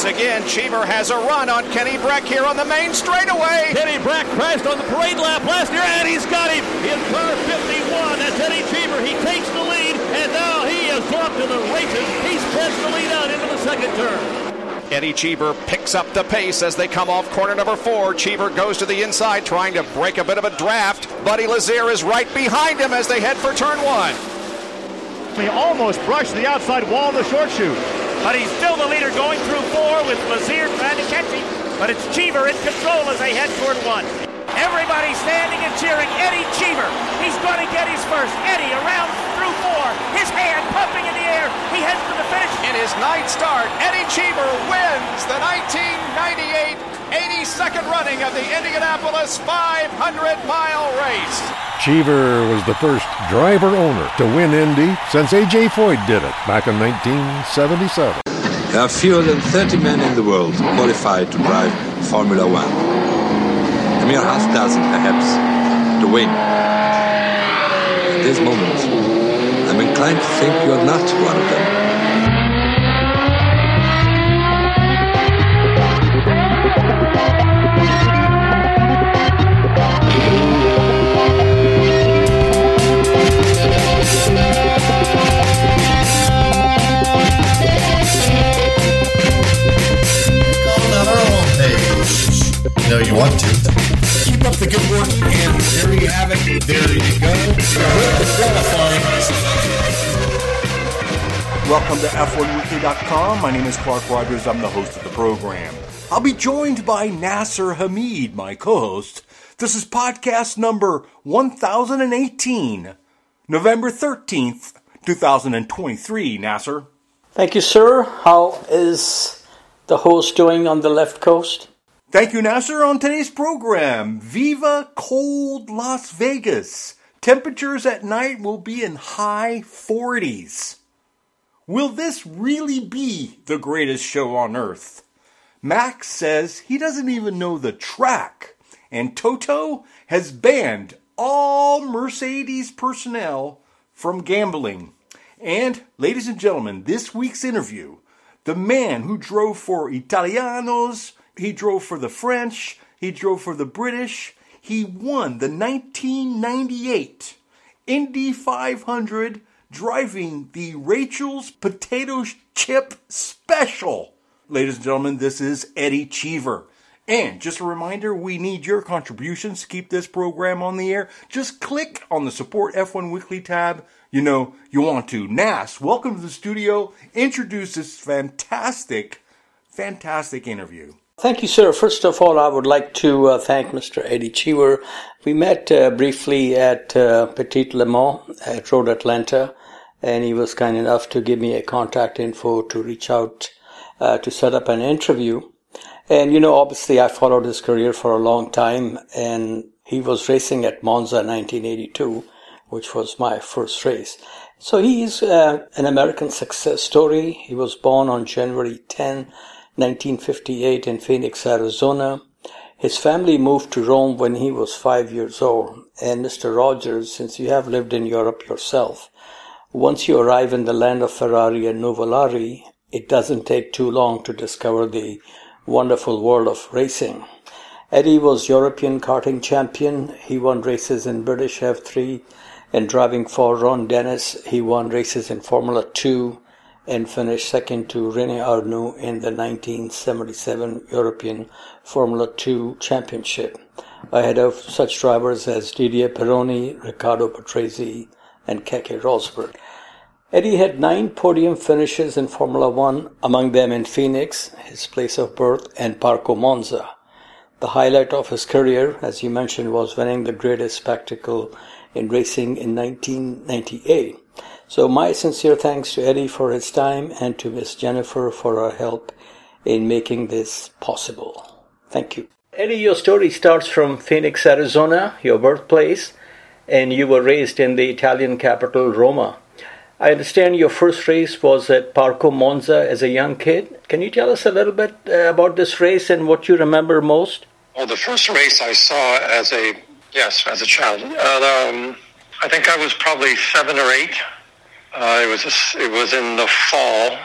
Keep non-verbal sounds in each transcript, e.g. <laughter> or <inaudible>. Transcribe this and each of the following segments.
Once again, Cheever has a run on Kenny Brack here on the main straightaway. Kenny Brack crashed on the parade lap last year, and he's got him in car 51. That's Eddie Cheever. He takes the lead, and now he is off to the races. He's pressed the lead out into the second turn. Eddie Cheever picks up the pace as they come off corner number four. Cheever goes to the inside, trying to break a bit of a draft. Buddy Lazier is right behind him as they head for turn one. He almost brushed the outside wall of the short chute. But he's still the leader going through four with Lazier trying to catch him. But it's Cheever in control as they head toward one. Everybody standing and cheering Eddie Cheever. He's going to get his first. Eddie around through four. His hand pumping in the air. He heads for the finish. In his ninth start, Eddie Cheever wins the 1998 82nd running of the Indianapolis 500 mile race. Cheever was the first driver owner to win Indy since A.J. Foyt did it back in 1977. There are fewer than 30 men in the world qualified to drive Formula One a mere half dozen perhaps, to win. At this moment, I'm inclined to think you're not one of them. Know you want to keep up the good work, and there you have it. There you go. Welcome to F1Weekly.com. My name is Clark Rogers. I'm the host of the program. I'll be joined by Nasir Hamid, my co-host. This is podcast number 1018, November 13th, 2023. Nasir. Thank you, sir. How is the host doing on the left coast? Thank you, Nasir. On today's program, Viva Cold Las Vegas. Temperatures at night will be in high 40s. Will this really be the greatest show on earth? Max says he doesn't even know the track, and Toto has banned all Mercedes personnel from gambling. And, ladies and gentlemen, this week's interview, the man who drove for Italianos, he drove for the French. He drove for the British. He won the 1998 Indy 500 driving the Rachel's Potato Chip Special. Ladies and gentlemen, this is Eddie Cheever. And just a reminder, we need your contributions to keep this program on the air. Just click on the Support F1 Weekly tab. You know, you want to. Nas, welcome to the studio. Introduce this fantastic, fantastic interview. Thank you, sir. First of all, I would like to uh, thank Mr. Eddie Cheever. We met uh, briefly at uh, Petit Le Mans at Road Atlanta, and he was kind enough to give me a contact info to reach out uh, to set up an interview. And, you know, obviously I followed his career for a long time, and he was racing at Monza 1982, which was my first race. So he's uh, an American success story. He was born on January 10, 1958 in Phoenix, Arizona. His family moved to Rome when he was five years old. And Mr. Rogers, since you have lived in Europe yourself, once you arrive in the land of Ferrari and Nuvolari, it doesn't take too long to discover the wonderful world of racing. Eddie was European karting champion. He won races in British F3 and driving for Ron Dennis. He won races in Formula 2 and finished second to Rene Arnoux in the 1977 European Formula 2 Championship, ahead of such drivers as Didier Pironi, Riccardo Patrese, and Keke Rosberg. Eddie had nine podium finishes in Formula One, among them in Phoenix, his place of birth, and Parco Monza. The highlight of his career, as you mentioned, was winning the greatest spectacle in racing in 1998 so my sincere thanks to Eddie for his time and to Miss Jennifer for her help in making this possible. Thank you. Eddie, your story starts from Phoenix, Arizona, your birthplace, and you were raised in the Italian capital, Roma. I understand your first race was at Parco Monza as a young kid. Can you tell us a little bit uh, about this race and what you remember most? Well, the first race I saw as a yes, as a child. Uh, um, I think I was probably seven or eight. Uh, it was a, it was in the fall,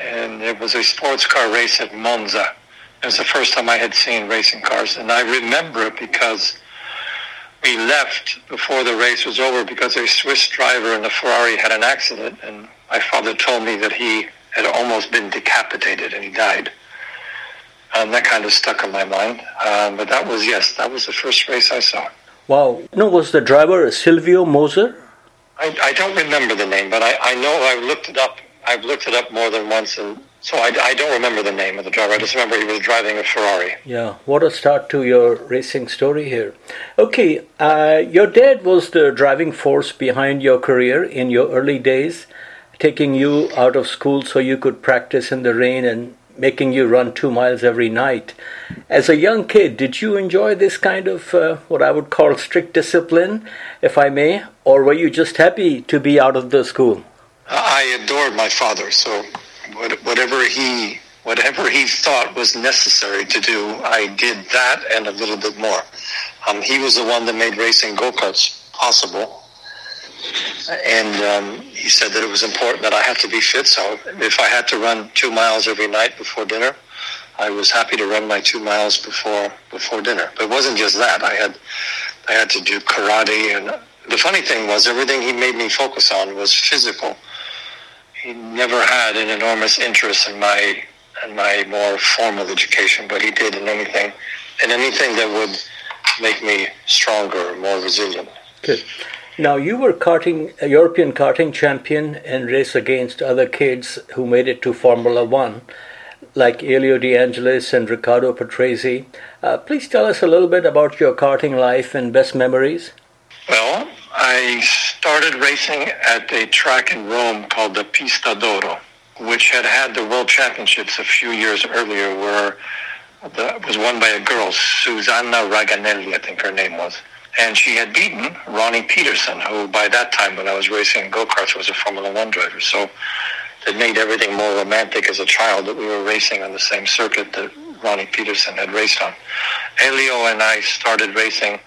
and it was a sports car race at Monza. It was the first time I had seen racing cars, and I remember it because we left before the race was over because a Swiss driver in the Ferrari had an accident, and my father told me that he had almost been decapitated and he died. And that kind of stuck in my mind. Um, but that was, yes, that was the first race I saw. Wow. No, was the driver Silvio Moser? I, I don't remember the name, but I, I know I looked it up. I've looked it up more than once, and so I, I don't remember the name of the driver. I just remember he was driving a Ferrari. Yeah, what a start to your racing story here. Okay, uh, your dad was the driving force behind your career in your early days, taking you out of school so you could practice in the rain and making you run two miles every night. As a young kid, did you enjoy this kind of uh, what I would call strict discipline, if I may, or were you just happy to be out of the school? I adored my father, so whatever he whatever he thought was necessary to do, I did that and a little bit more. Um, he was the one that made racing go karts possible and um, he said that it was important that I have to be fit. So if I had to run two miles every night before dinner, I was happy to run my two miles before before dinner. But it wasn't just that. I had I had to do karate, and the funny thing was everything he made me focus on was physical. He never had an enormous interest in my in my more formal education, but he did in anything in anything that would make me stronger, more resilient. Good. Now, you were karting, a European karting champion and race against other kids who made it to Formula One, like Elio De Angelis and Riccardo Patrese. Uh, please tell us a little bit about your karting life and best memories. Well, I started racing at a track in Rome called the Pista d'Oro, which had had the World Championships a few years earlier, where the, was won by a girl, Susanna Raganelli, I think her name was and she had beaten Ronnie Peterson, who by that time, when I was racing go-karts, was a Formula One driver. So it made everything more romantic as a child that we were racing on the same circuit that Ronnie Peterson had raced on. Elio and I started racing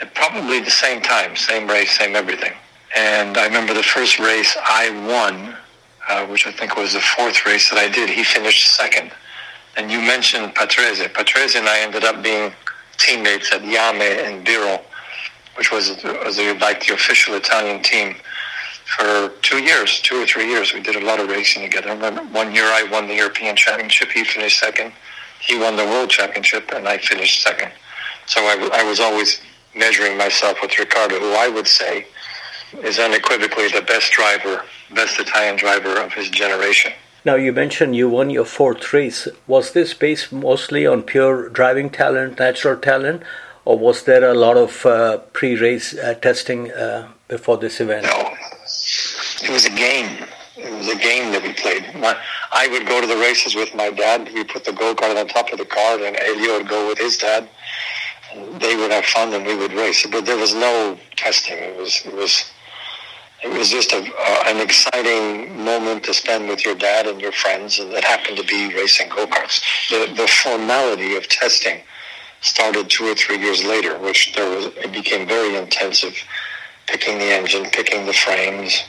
at probably the same time, same race, same everything. And I remember the first race I won, uh, which I think was the fourth race that I did. He finished second. And you mentioned Patrese. Patrese and I ended up being teammates at Yame and Biro, which was, was like the official Italian team for two years, two or three years. We did a lot of racing together. one year I won the European Championship. He finished second. He won the World Championship, and I finished second. So I, I was always measuring myself with Riccardo, who I would say is unequivocally the best driver, best Italian driver of his generation. Now, you mentioned you won your fourth race. Was this based mostly on pure driving talent, natural talent, or was there a lot of uh, pre race uh, testing uh, before this event? No. It was a game. It was a game that we played. My, I would go to the races with my dad. We put the go kart on top of the car, and Elio would go with his dad. They would have fun, and we would race. But there was no testing. It was it was it was just a, uh, an exciting moment to spend with your dad and your friends, and it happened to be racing go-karts. The, the formality of testing started two or three years later, which there was, it became very intensive, picking the engine, picking the frames,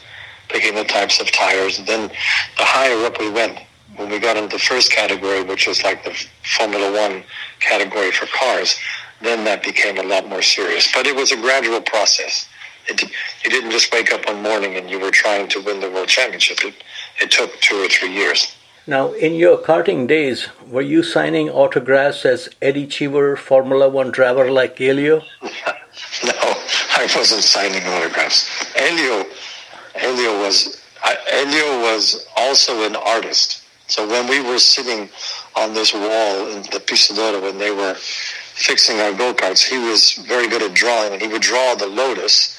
picking the types of tires. And then the higher up we went, when we got into the first category, which was like the Formula One category for cars, then that became a lot more serious. But it was a gradual process it, you didn't just wake up one morning and you were trying to win the world championship. It, it took two or three years. Now, in your karting days, were you signing autographs as Eddie Cheever, Formula One driver like Elio? <laughs> no, I wasn't signing autographs. Elio, Elio was Elio was also an artist. So when we were sitting on this wall in the Pista d'Oro when they were fixing our go karts, he was very good at drawing, and he would draw the lotus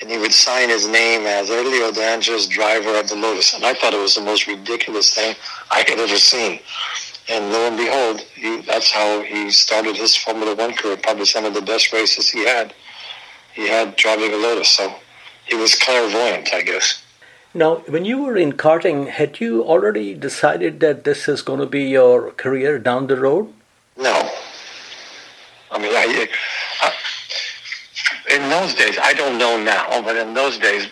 and he would sign his name as Elio De Angelis, driver of the Lotus. And I thought it was the most ridiculous thing I had ever seen. And lo and behold, he, that's how he started his Formula One career. Probably some of the best races he had. He had driving a Lotus, so he was clairvoyant, I guess. Now, when you were in karting, had you already decided that this is going to be your career down the road? No. I mean, I, I in those days, I don't know now, but in those days,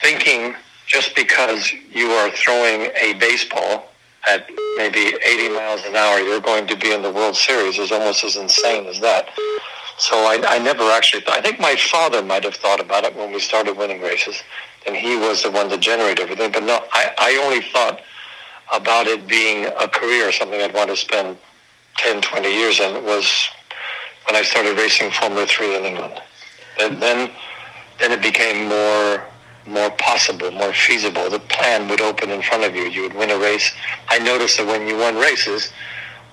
thinking just because you are throwing a baseball at maybe 80 miles an hour, you're going to be in the World Series is almost as insane as that. So I, I never actually, I think my father might have thought about it when we started winning races, and he was the one that generated everything. But no, I, I only thought about it being a career, something I'd want to spend 10, 20 years in, was when I started racing Formula 3 in England. And then, then it became more more possible, more feasible. The plan would open in front of you. You would win a race. I noticed that when you won races,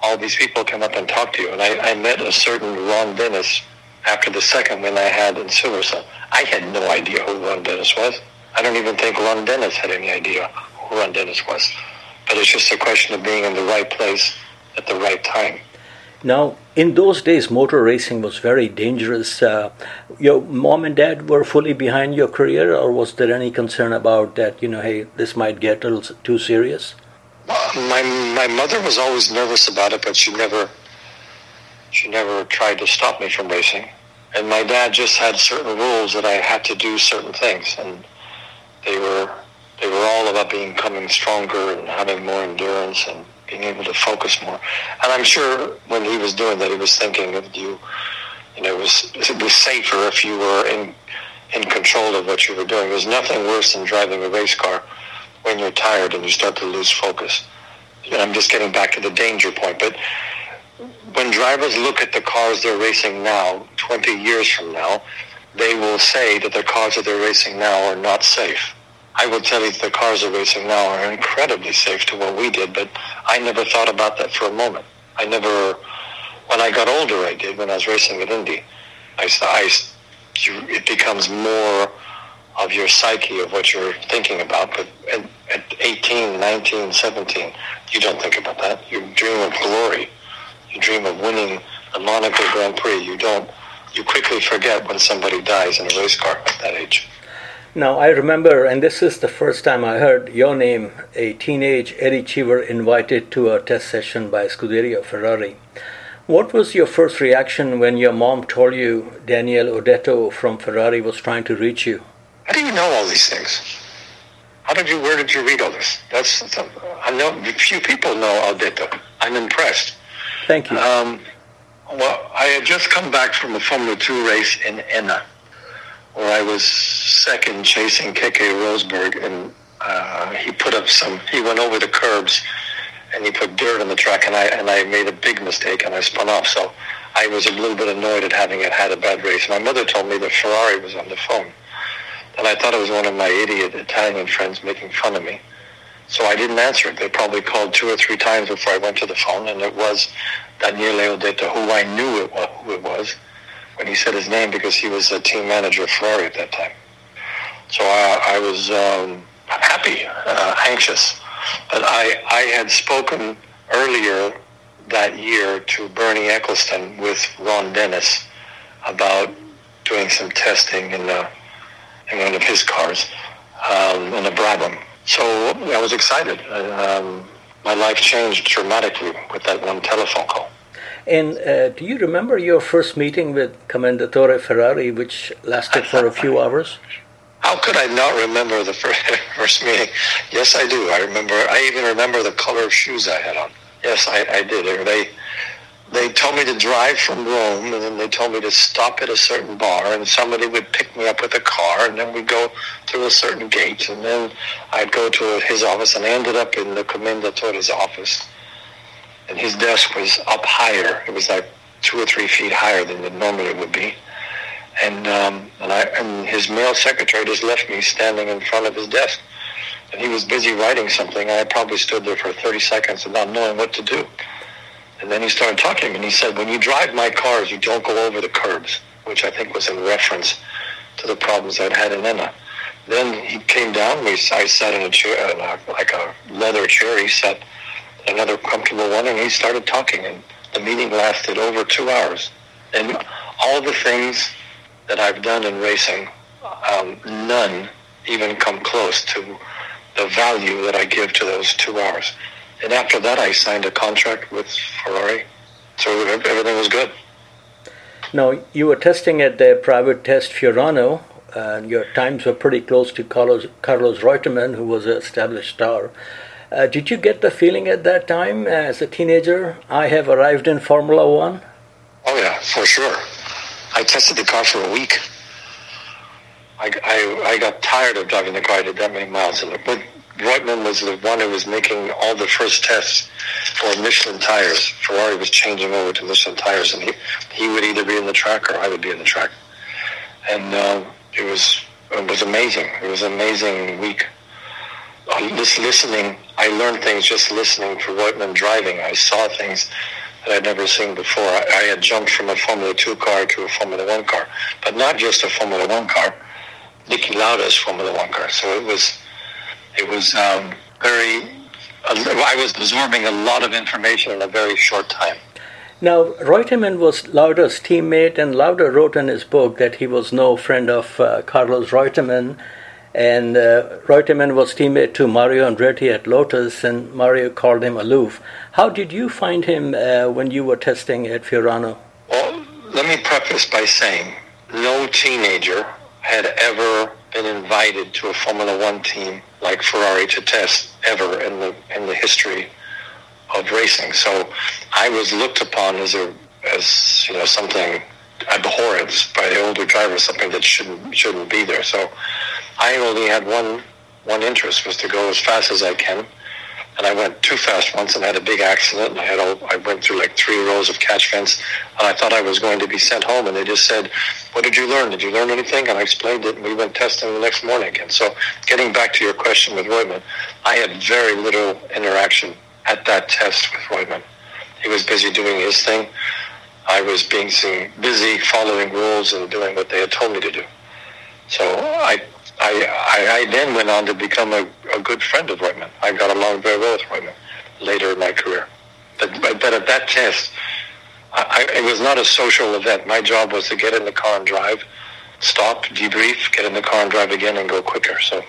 all these people come up and talk to you. And I, I met a certain Ron Dennis after the second win I had in Silverstone. I had no idea who Ron Dennis was. I don't even think Ron Dennis had any idea who Ron Dennis was. But it's just a question of being in the right place at the right time. Now, in those days, motor racing was very dangerous. Uh, your mom and dad were fully behind your career, or was there any concern about that? You know, hey, this might get a little too serious. My my mother was always nervous about it, but she never she never tried to stop me from racing. And my dad just had certain rules that I had to do certain things, and they were they were all about becoming stronger and having more endurance and being able to focus more. And I'm sure when he was doing that, he was thinking of you. You know, it was it was safer if you were in in control of what you were doing. There's nothing worse than driving a race car when you're tired and you start to lose focus. And I'm just getting back to the danger point, but when drivers look at the cars they're racing now, 20 years from now, they will say that the cars that they're racing now are not safe. I will tell you the cars are racing now are incredibly safe to what we did, but I never thought about that for a moment. I never, when I got older, I did, when I was racing with Indy. I, I it becomes more of your psyche of what you're thinking about, but at, at 18, 19, 17, you don't think about that. You dream of glory. You dream of winning the Monaco Grand Prix. You don't, you quickly forget when somebody dies in a race car at that age. Now, I remember, and this is the first time I heard your name, a teenage Eddie Cheever invited to a test session by Scuderia Ferrari. What was your first reaction when your mom told you Daniele Audetto from Ferrari was trying to reach you? How do you know all these things? How did you, where did you read all this? That's, I know, few people know Audetto. I'm impressed. Thank you. Um, well, I had just come back from a Formula 2 race in Enna where I was second chasing Keke Rosberg, and uh, he put up some. He went over the curbs, and he put dirt on the track, and I and I made a big mistake, and I spun off. So I was a little bit annoyed at having it had a bad race. My mother told me that Ferrari was on the phone, and I thought it was one of my idiot Italian friends making fun of me. So I didn't answer it. They probably called two or three times before I went to the phone, and it was Daniele Audetto, who I knew it was, who it was when he said his name because he was a team manager of Ferrari at that time. So I, I was um, happy, uh, anxious. But I, I had spoken earlier that year to Bernie Ecclestone with Ron Dennis about doing some testing in, the, in one of his cars, um, in a Brabham. So I was excited. Um, my life changed dramatically with that one telephone call. And uh, do you remember your first meeting with Commendatore Ferrari, which lasted for a few hours? How could I not remember the first, <laughs> first meeting? Yes, I do. I remember. I even remember the color of shoes I had on. Yes, I, I did. They they told me to drive from Rome, and then they told me to stop at a certain bar, and somebody would pick me up with a car, and then we'd go through a certain gate, and then I'd go to his office, and I ended up in the Commendatore's office and his desk was up higher. It was like two or three feet higher than it normally would be. And um, and I and his male secretary just left me standing in front of his desk, and he was busy writing something. I probably stood there for 30 seconds and not knowing what to do. And then he started talking, and he said, "When you drive my cars, you don't go over the curbs," which I think was in reference to the problems I'd had in Enna. Then he came down. We I sat in a chair, in a, like a leather chair. He sat another comfortable one, and he started talking, and the meeting lasted over two hours. And all the things that I've done in racing, um, none even come close to the value that I give to those two hours. And after that, I signed a contract with Ferrari, so everything was good. Now, you were testing at the private test Fiorano and your times were pretty close to Carlos, Carlos Reutemann, who was an established star. Uh, did you get the feeling at that time, as a teenager, I have arrived in Formula One? Oh yeah, for sure. I tested the car for a week. I, I, I got tired of driving the car. I did that many miles. But Reutemann was the one who was making all the first tests for Michelin tires. Ferrari was changing over to Michelin tires, and he, he would either be in the track or I would be in the track. And uh, it was it was amazing. It was an amazing week. Just listening, I learned things just listening for Reutemann driving. I saw things that I'd never seen before. I, I had jumped from a Formula 2 car to a Formula 1 car, but not just a Formula 1 car. Niki Lauda's Formula 1 car. So it was it was um, very. I was absorbing a lot of information in a very short time. Now, Reutemann was Lauda's teammate, and Lauda wrote in his book that he was no friend of uh, Carlos Reutemann. And uh, Reutemann was teammate to Mario Andretti at Lotus, and Mario called him aloof. How did you find him uh, when you were testing at Fiorano? Well, let me preface by saying no teenager had ever been invited to a Formula One team like Ferrari to test ever in the in the history of racing. So I was looked upon as a as you know something abhorrent by the older drivers, something that shouldn't shouldn't be there. So I only had one one interest was to go as fast as I can and I went too fast once and had a big accident. And I had all, I went through like three rows of catch fence, and I thought I was going to be sent home. And they just said, "What did you learn? Did you learn anything?" And I explained it, and we went testing the next morning. And so, getting back to your question with Reutemann, I had very little interaction at that test with Reutemann. He was busy doing his thing. I was being busy following rules and doing what they had told me to do. So I I, I, I, then went on to become a, a good friend of Reutemann. I got along very well with Reutemann later in my career. But, but, at that test, I, it was not a social event. My job was to get in the car and drive, stop, debrief, get in the car and drive again and go quicker. So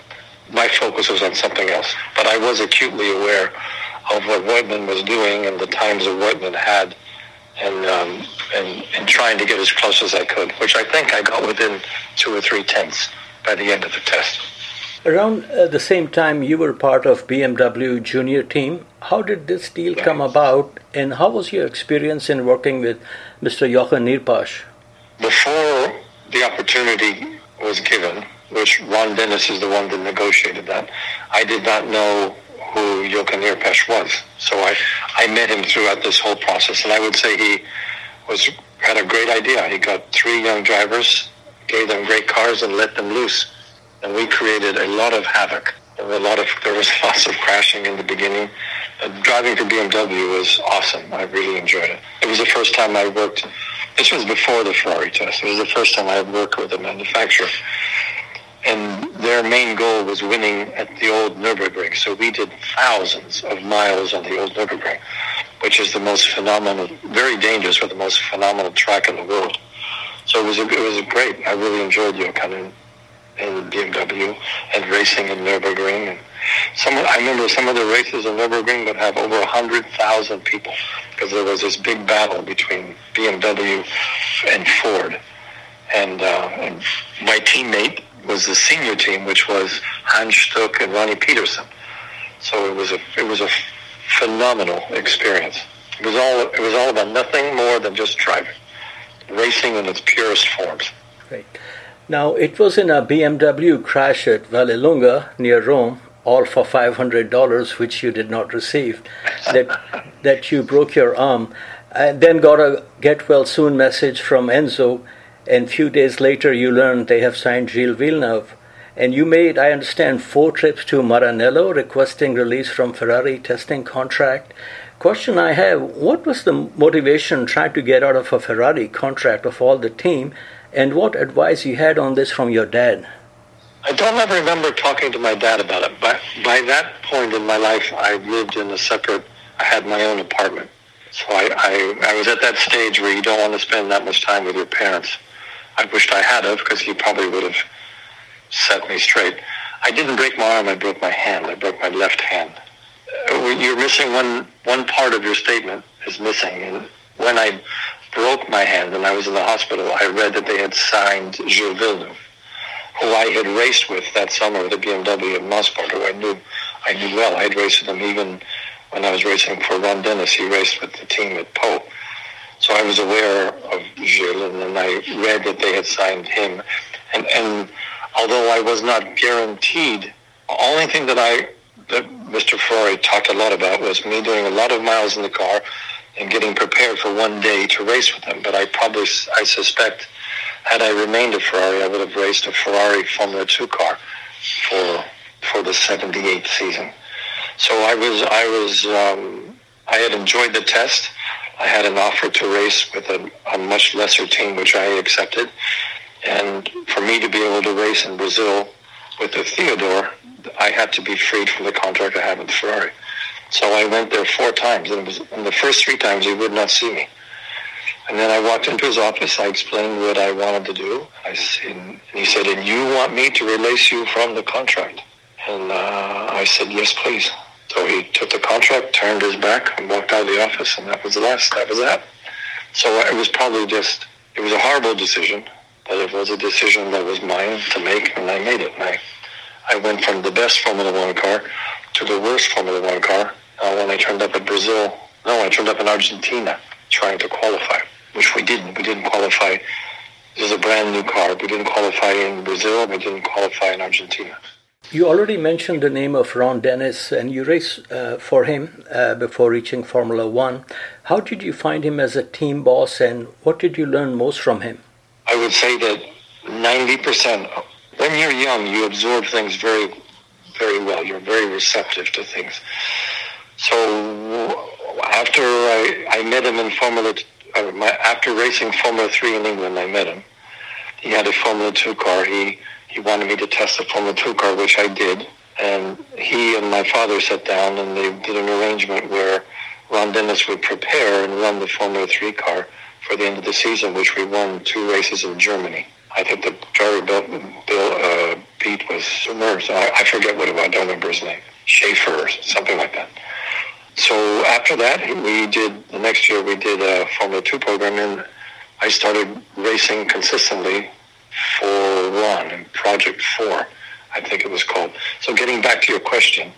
my focus was on something else. But I was acutely aware of what Reutemann was doing and the times that Reutemann had and, um, and, and trying to get as close as I could, which I think I got within two or three tenths by the end of the test. Around uh, the same time, you were part of BMW Junior Team. How did this deal come about, and how was your experience in working with Mr. Jochen Neerpasch? Before the opportunity was given, which Ron Dennis is the one that negotiated that, I did not know who Jochen Neerpasch was. So I, I met him throughout this whole process, and I would say he was had a great idea. He got three young drivers gave them great cars and let them loose. And we created a lot of havoc. There were a lot of <laughs> there was lots of crashing in the beginning. Uh, driving for BMW was awesome. I really enjoyed it. It was the first time I worked. This was before the Ferrari test. It was the first time I had worked with a manufacturer. And their main goal was winning at the old Nürburgring. So we did thousands of miles on the old Nürburgring, which is the most phenomenal, very dangerous, but the most phenomenal track in the world. So it was a, it was great. I really enjoyed Jochen in, in BMW and racing in Nürburgring. And some I remember some of the races in Nürburgring would have over a hundred thousand people because there was this big battle between BMW and Ford. And, uh, and my teammate was the senior team, which was Hans Stuck and Ronnie Peterson. So it was a it was a phenomenal experience. It was all it was all about nothing more than just driving racing in its purest forms. Right. Now, it was in a BMW crash at Vallelunga near Rome, all for $500, which you did not receive, that, <laughs> that you broke your arm. And then got a get well soon message from Enzo, and few days later you learned they have signed Gilles Villeneuve. And you made, I understand, four trips to Maranello requesting release from Ferrari testing contract question I have what was the motivation trying to get out of a Ferrari contract of all the team, and what advice you had on this from your dad? I don't ever remember talking to my dad about it, but by that point in my life, I lived in a separate, I had my own apartment. So I, I, I was at that stage where you don't want to spend that much time with your parents. I wished I had of because he probably would have set me straight. I didn't break my arm, I broke my hand. I broke my left hand. You're missing one one part of your statement is missing. And when I broke my hand and I was in the hospital, I read that they had signed Gilles Villeneuve, who I had raced with that summer with the BMW at Mosport, who I knew I knew well. I had raced with him even when I was racing for Ron Dennis. He raced with the team at Pau. So I was aware of Gilles, and then I read that they had signed him. And, and although I was not guaranteed, the only thing that I that Mr. Ferrari talked a lot about was me doing a lot of miles in the car and getting prepared for one day to race with him. But I probably, I suspect, had I remained a Ferrari, I would have raced a Ferrari Formula Two car for for the '78 season. So I was, I was, um, I had enjoyed the test. I had an offer to race with a, a much lesser team, which I accepted. And for me to be able to race in Brazil with the Theodore, I had to be freed from the contract I had with Ferrari. So I went there four times, and was in the first three times he would not see me. And then I walked into his office. I explained what I wanted to do. I and he said, "And you want me to release you from the contract?" And uh, I said, "Yes, please." So he took the contract, turned his back, and walked out of the office, and that was the last. That was that. So it was probably just. It was a horrible decision, but it was a decision that was mine to make, and I made it. And I, I went from the best Formula One car to the worst Formula One car uh, when I turned up in Brazil. No, I turned up in Argentina trying to qualify, which we didn't. We didn't qualify. This is a brand new car. We didn't qualify in Brazil. We didn't qualify in Argentina. You already mentioned the name of Ron Dennis, and you raced uh, for him uh, before reaching Formula One. How did you find him as a team boss, and what did you learn most from him? I would say that 90%, when you're young, you absorb things very, very well. You're very receptive to things. So after I, I met him in Formula, uh, my, after racing Formula Three in England, I met him. He had a Formula Two car. He he wanted me to test the Formula Two car, which I did. And he and my father sat down and they did an arrangement where Ron Dennis would prepare and run the Formula Three car for the end of the season, which we won two races in Germany. I think the driver Bill, Bill uh, beat was Summers. I, I forget what it was. I don't remember his name. Schaefer something like that. So after that, we did the next year we did a Formula Two program, and I started racing consistently for Ron in Project Four, I think it was called. So getting back to your question,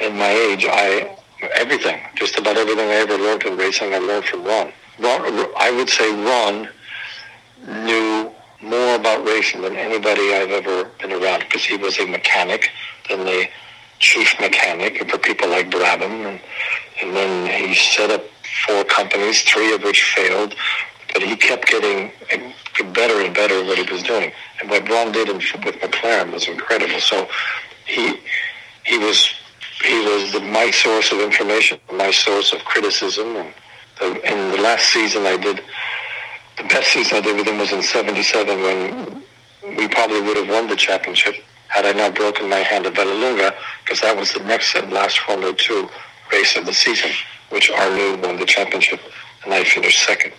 in my age, I everything, just about everything I ever learned in racing, I learned from Ron. Ron I would say Ron knew more about racing than anybody I've ever been around because he was a mechanic. Then the chief mechanic for people like Brabham, and, and then he set up four companies, three of which failed, but he kept getting better and better at what he was doing. And what Ron did in, with McLaren was incredible. So he he was he was the, my source of information, my source of criticism. And the, in the last season I did, the best season I did with him was in '77 when we probably would have won the championship had I not broken my hand at Vallelunga, because that was the next and last Formula 2 race of the season, which Arnoux won the championship, and I finished second.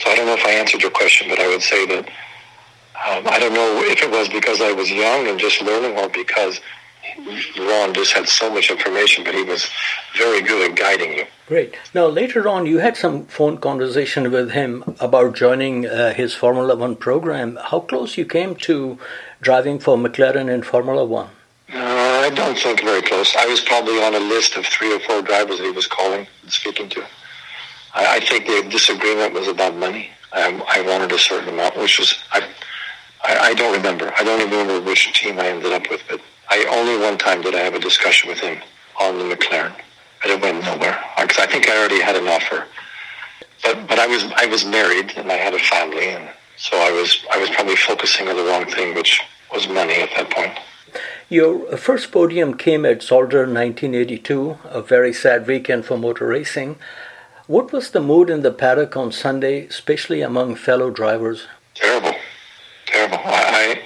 So I don't know if I answered your question, but I would say that um, I don't know if it was because I was young and just learning or because Ron just had so much information, but he was very good at guiding you. Great. Now, later on, you had some phone conversation with him about joining uh, his Formula One program. How close you came to driving for McLaren in Formula One? Uh, I don't think very close. I was probably on a list of three or four drivers that he was calling and speaking to. I, I think the disagreement was about money. I, I wanted a certain amount, which was I, I, I don't remember. I don't even remember which team I ended up with, but I only one time did I have a discussion with him on the McLaren, but it went nowhere because I think I already had an offer. But but I was I was married and I had a family, and so I was I was probably focusing on the wrong thing, which was money at that point. Your first podium came at Zolder 1982, a very sad weekend for motor racing. What was the mood in the paddock on Sunday, especially among fellow drivers? Terrible, terrible. I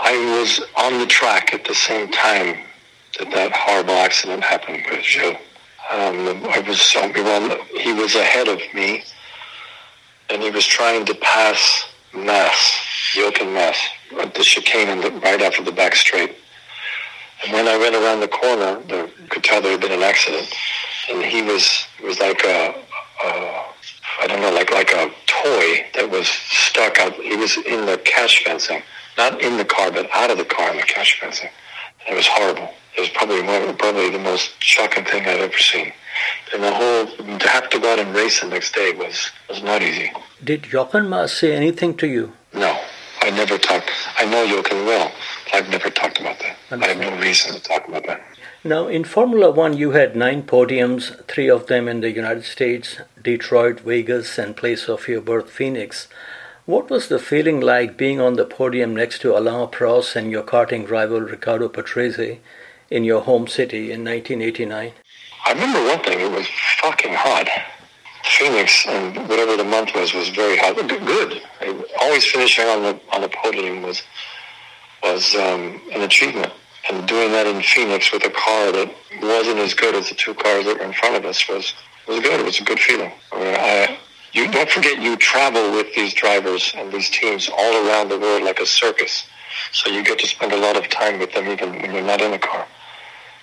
I was on the track at the same time that that horrible accident happened with Joe. Um, I was well, he was ahead of me, and he was trying to pass Mass, Jochen Mass, at the chicane the, right after the back straight. And when I went around the corner, the, could tell there had been an accident, and he was was like a, a I don't know, like like a toy that was stuck out. He was in the catch fencing not in the car, but out of the car in the catch fencing. It was horrible. It was probably one, probably the most shocking thing I've ever seen. And the whole to have to go out and race the next day was was not easy. Did Jochen Mass say anything to you? No, I never talked. I know Jochen well. I've never talked about that. I have no reason to talk about that. Now, in Formula One, you had nine podiums, three of them in the United States, Detroit, Vegas, and place of your birth, Phoenix. What was the feeling like being on the podium next to Alain Prost and your karting rival Riccardo Patrese in your home city in 1989? I remember one thing. It was fucking hot. Phoenix and whatever the month was was very hot. Good. Always finishing on the on the podium was was um, an achievement. And doing that in Phoenix with a car that wasn't as good as the two cars that were in front of us was was good. It was a good feeling. I, you don't forget you travel with these drivers and these teams all around the world like a circus. So you get to spend a lot of time with them even when you're not in the car.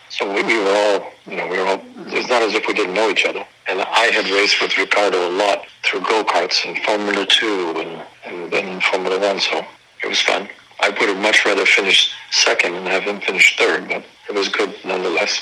So we, we were all, you know, we were all, it's not as if we didn't know each other. And I had raced with Riccardo a lot through go-karts and Formula 2 and, and then Formula 1, so it was fun. I would have much rather finished second and have him finish third, but it was good nonetheless.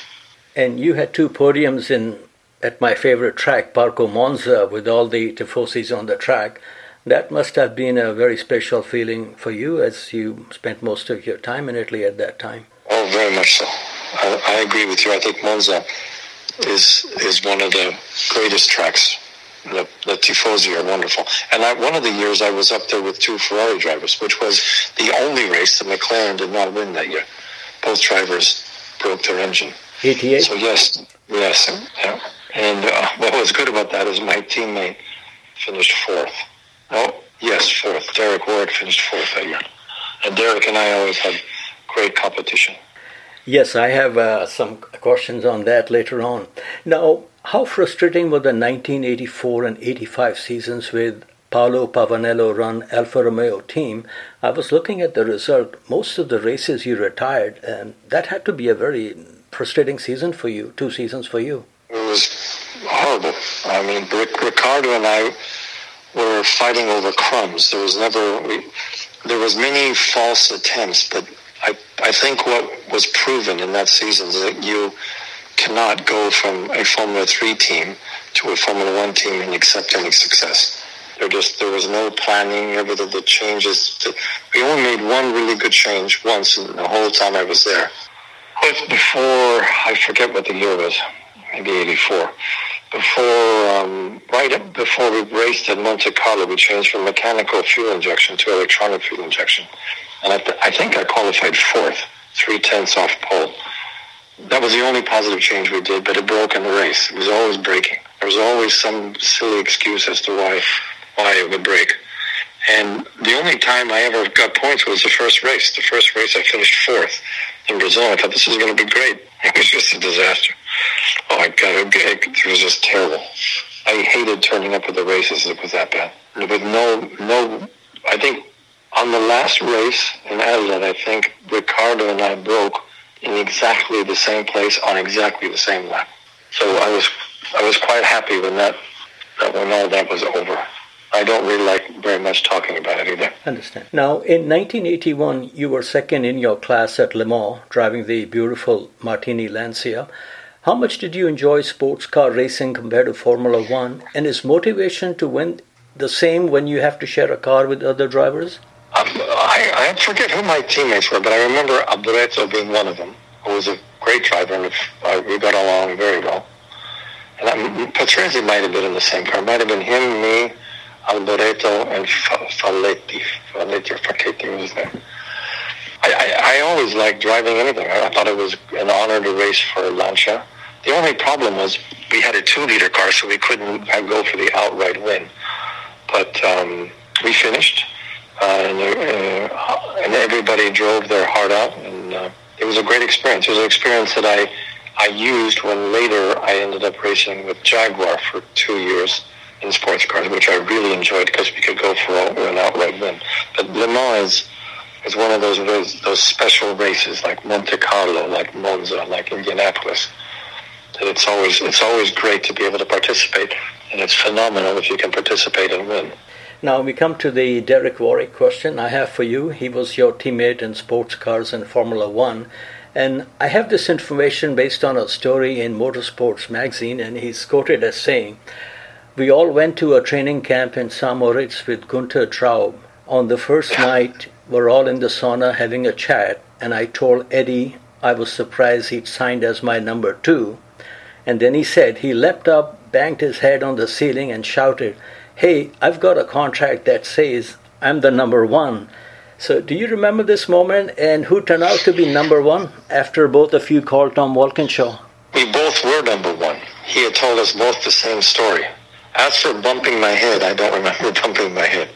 And you had two podiums in at my favorite track, Parco Monza, with all the Tifosis on the track. That must have been a very special feeling for you as you spent most of your time in Italy at that time. Oh, very much so. I, I agree with you. I think Monza is is one of the greatest tracks. The, the Tifosi are wonderful. And I, one of the years I was up there with two Ferrari drivers, which was the only race that McLaren did not win that year. Both drivers broke their engine. 88? So, yes, yes. Yeah. And uh, what was good about that is my teammate finished fourth. Oh, yes, fourth. Derek Warwick finished fourth that year. And Derek and I always had great competition. Yes, I have uh, some questions on that later on. Now, how frustrating were the 1984 and 85 seasons with Paolo Pavanello run Alfa Romeo team? I was looking at the result. Most of the races you retired, and that had to be a very frustrating season for you, two seasons for you. It was horrible. I mean, Riccardo and I were fighting over crumbs. There was never, we, there was many false attempts, but I, I think what was proven in that season is that you cannot go from a Formula 3 team to a Formula 1 team and accept any success. There just there was no planning. Ever the, the changes. To, we only made one really good change once in the whole time I was there. It was before I forget what the year was, maybe '84. Before um, right before we raced at Monte Carlo, we changed from mechanical fuel injection to electronic fuel injection and I, th- I think I qualified fourth, three tenths off pole. That was the only positive change we did, but it broke in the race. It was always breaking. There was always some silly excuse as to why why it would break. And the only time I ever got points was the first race. The first race I finished fourth in Brazil. I thought this is going to be great. <laughs> It was just a disaster. Oh my God, it, it was just terrible. I hated turning up at the races. It was that bad. With no, no, I think on the last race in Adelaide, I think Riccardo and I broke in exactly the same place on exactly the same lap. So I was I was quite happy when that, that when all that was over. I don't really like very much talking about it either. Understand. Now, in 1981, you were second in your class at Le Mans, driving the beautiful Martini Lancia. How much did you enjoy sports car racing compared to Formula One? And is motivation to win the same when you have to share a car with other drivers? Um, I, I forget who my teammates were, but I remember Alboreto being one of them, who was a great driver, and uh, we got along very well. And Patrese might have been in the same car. It might have been him, me, Alboreto, and Faletti. Faletti or Facchetti was name. I, I, I always liked driving anything. I, I thought it was an honor to race for Lancia. The only problem was we had a two-liter car, so we couldn't go for the outright win. But um, we finished uh, and, uh, and everybody drove their heart out, and uh, it was a great experience. It was an experience that I I used when later I ended up racing with Jaguar for two years in sports cars, which I really enjoyed because we could go for an outright win. But Le Mans is, is one of those those special races like Monte Carlo, like Monza, like Indianapolis. That it's always it's always great to be able to participate, and it's phenomenal if you can participate and win. Now we come to the Derek Warwick question I have for you. He was your teammate in sports cars and Formula One. And I have this information based on a story in Motorsports magazine, and he's quoted as saying, We all went to a training camp in St. Moritz with Gunter Traub. On the first night, we're all in the sauna having a chat, and I told Eddie I was surprised he'd signed as my number two. And then he said he leapt up, banged his head on the ceiling, and shouted, Hey, I've got a contract that says I'm the number one. So, do you remember this moment and who turned out to be number one after both of you called Tom Walkinshaw? We both were number one. He had told us both the same story. As for bumping my head, I don't remember <laughs> bumping my head.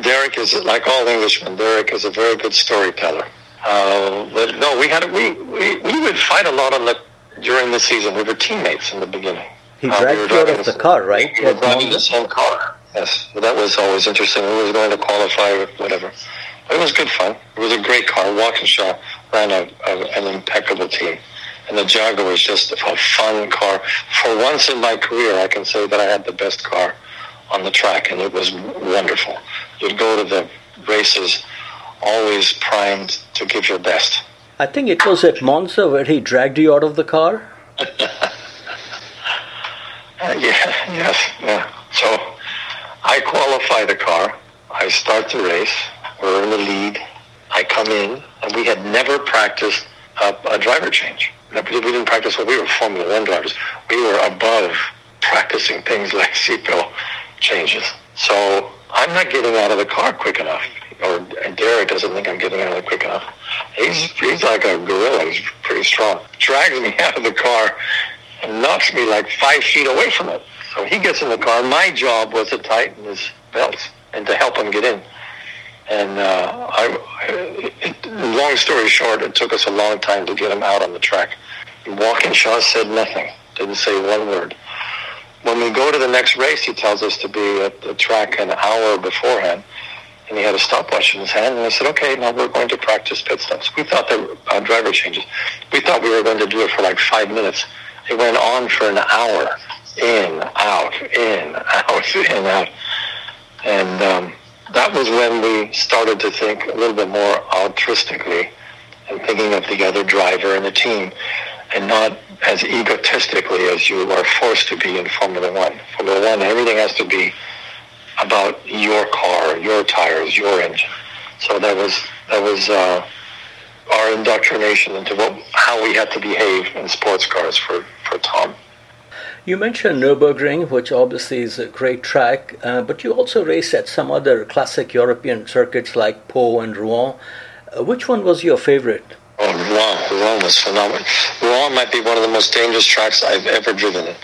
Derek is like all Englishmen. Derek is a very good storyteller. Uh, but no, we had we, we we would fight a lot on the during the season. We were teammates in the beginning. He dragged uh, we you out of the car, right? We were driving the same car. Yes, that was always interesting. We was going to qualify or whatever. It was good fun. It was a great car. Walkinshaw ran a, a, an impeccable team. And the Jaguar was just a fun car. For once in my career, I can say that I had the best car on the track, and it was wonderful. You'd go to the races always primed to give your best. I think it was at Monza where he dragged you out of the car. Uh, <laughs> yeah, yes, yeah. So I qualify the car. I start the race. We're in the lead. I come in, and we had never practiced a, a driver change. We didn't practice when we were Formula One drivers. We were above practicing things like <laughs> seatbelt changes. So I'm not getting out of the car quick enough, or Derek doesn't think I'm getting out of it quick enough. He's he's like a gorilla. He's pretty strong. Drags me <laughs> out of the car and knocks me like five feet away from it. So he gets in the car. My job was to tighten his belts and to help him get in. And uh, I, it, long story short, it took us a long time to get him out on the track. Walkinshaw said nothing, didn't say one word. When we go to the next race, he tells us to be at the track an hour beforehand. And he had a stopwatch in his hand, and I said, "Okay, now we're going to practice pit stops." We thought that uh, driver changes. We thought we were going to do it for like five minutes. It went on for an hour, in, out, in, out, <laughs> in, out. And um, that was when we started to think a little bit more altruistically and thinking of the other driver and the team and not as egotistically as you are forced to be in Formula One. Formula One, everything has to be about your car, your tires, your engine. So that was that was uh, our indoctrination into what, how we had to behave in sports cars for, for Tom. You mentioned Nürburgring, which obviously is a great track, uh, but you also race at some other classic European circuits like Pau and Rouen. Uh, which one was your favorite? Oh, Rouen. Rouen was phenomenal. Rouen might be one of the most dangerous tracks I've ever driven in,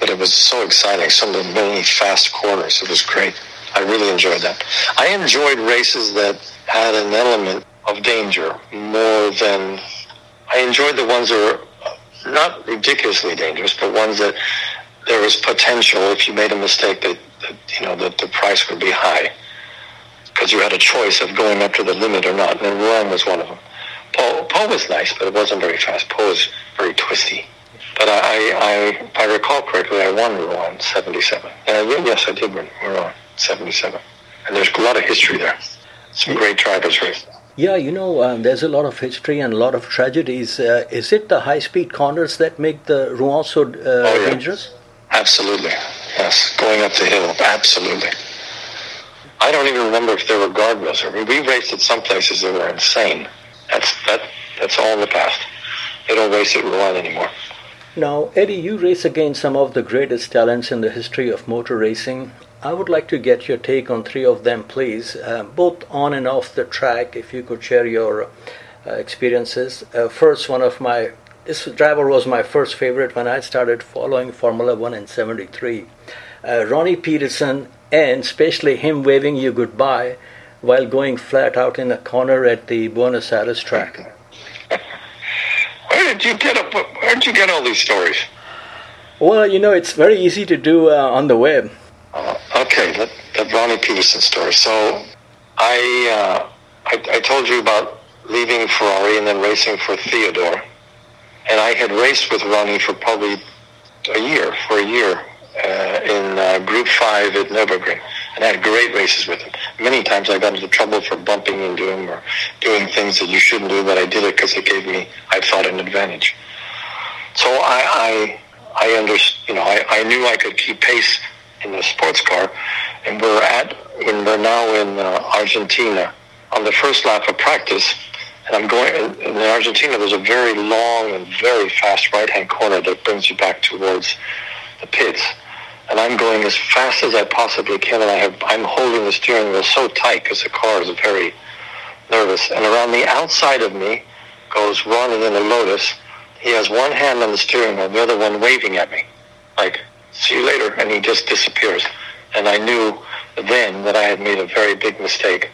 but it was so exciting. Some of the many fast corners. It was great. I really enjoyed that. I enjoyed races that had an element of danger more than I enjoyed the ones that were not ridiculously dangerous, but ones that there was potential if you made a mistake that, that you know that the price would be high because you had a choice of going up to the limit or not. And Rouen was one of them. Pau, Pau was nice, but it wasn't very fast. Pau was very twisty. But I, I, if I recall correctly, I won Rouen 77. And yes, I did win Rouen 77. And there's a lot of history there. Some great drivers race. Yeah, you know, um, there's a lot of history and a lot of tragedies. Uh, is it the high-speed corners that make the Rouen so uh, oh, yeah. dangerous? Absolutely, yes. Going up the hill, absolutely. I don't even remember if there were guardrails. I mean, we raced at some places that were insane. That's that. That's all in the past. They don't race at Rouen anymore. Now, Eddie, you race against some of the greatest talents in the history of motor racing. I would like to get your take on three of them, please, uh, both on and off the track. If you could share your uh, experiences. Uh, first, one of my this driver was my first favorite when I started following Formula One in '73. Uh, Ronnie Peterson, and especially him waving you goodbye while going flat out in a corner at the Buenos Aires track. <laughs> Where did you get up? Where did you get all these stories? Well, you know, it's very easy to do uh, on the web. Uh, okay, the, the Ronnie Peterson story. So I, uh, I, I told you about leaving Ferrari and then racing for Theodore, and I had raced with Ronnie for probably a year, for a year uh, in uh, Group Five at Nurburgring, and I had great races with him. Many times I got into trouble for bumping into him or doing things that you shouldn't do, but I did it because it gave me, I thought, an advantage. So I, I, I you know, I, I knew I could keep pace in the sports car, and we're at, in, we're now in uh, Argentina on the first lap of practice, and I'm going in Argentina. There's a very long and very fast right-hand corner that brings you back towards the pits and I'm going as fast as I possibly can, and I have I'm holding the steering wheel so tight because the car is very nervous. And around the outside of me goes Ronnie in a Lotus. He has one hand on the steering wheel, the other one waving at me, like "See you later," and he just disappears. And I knew then that I had made a very big mistake,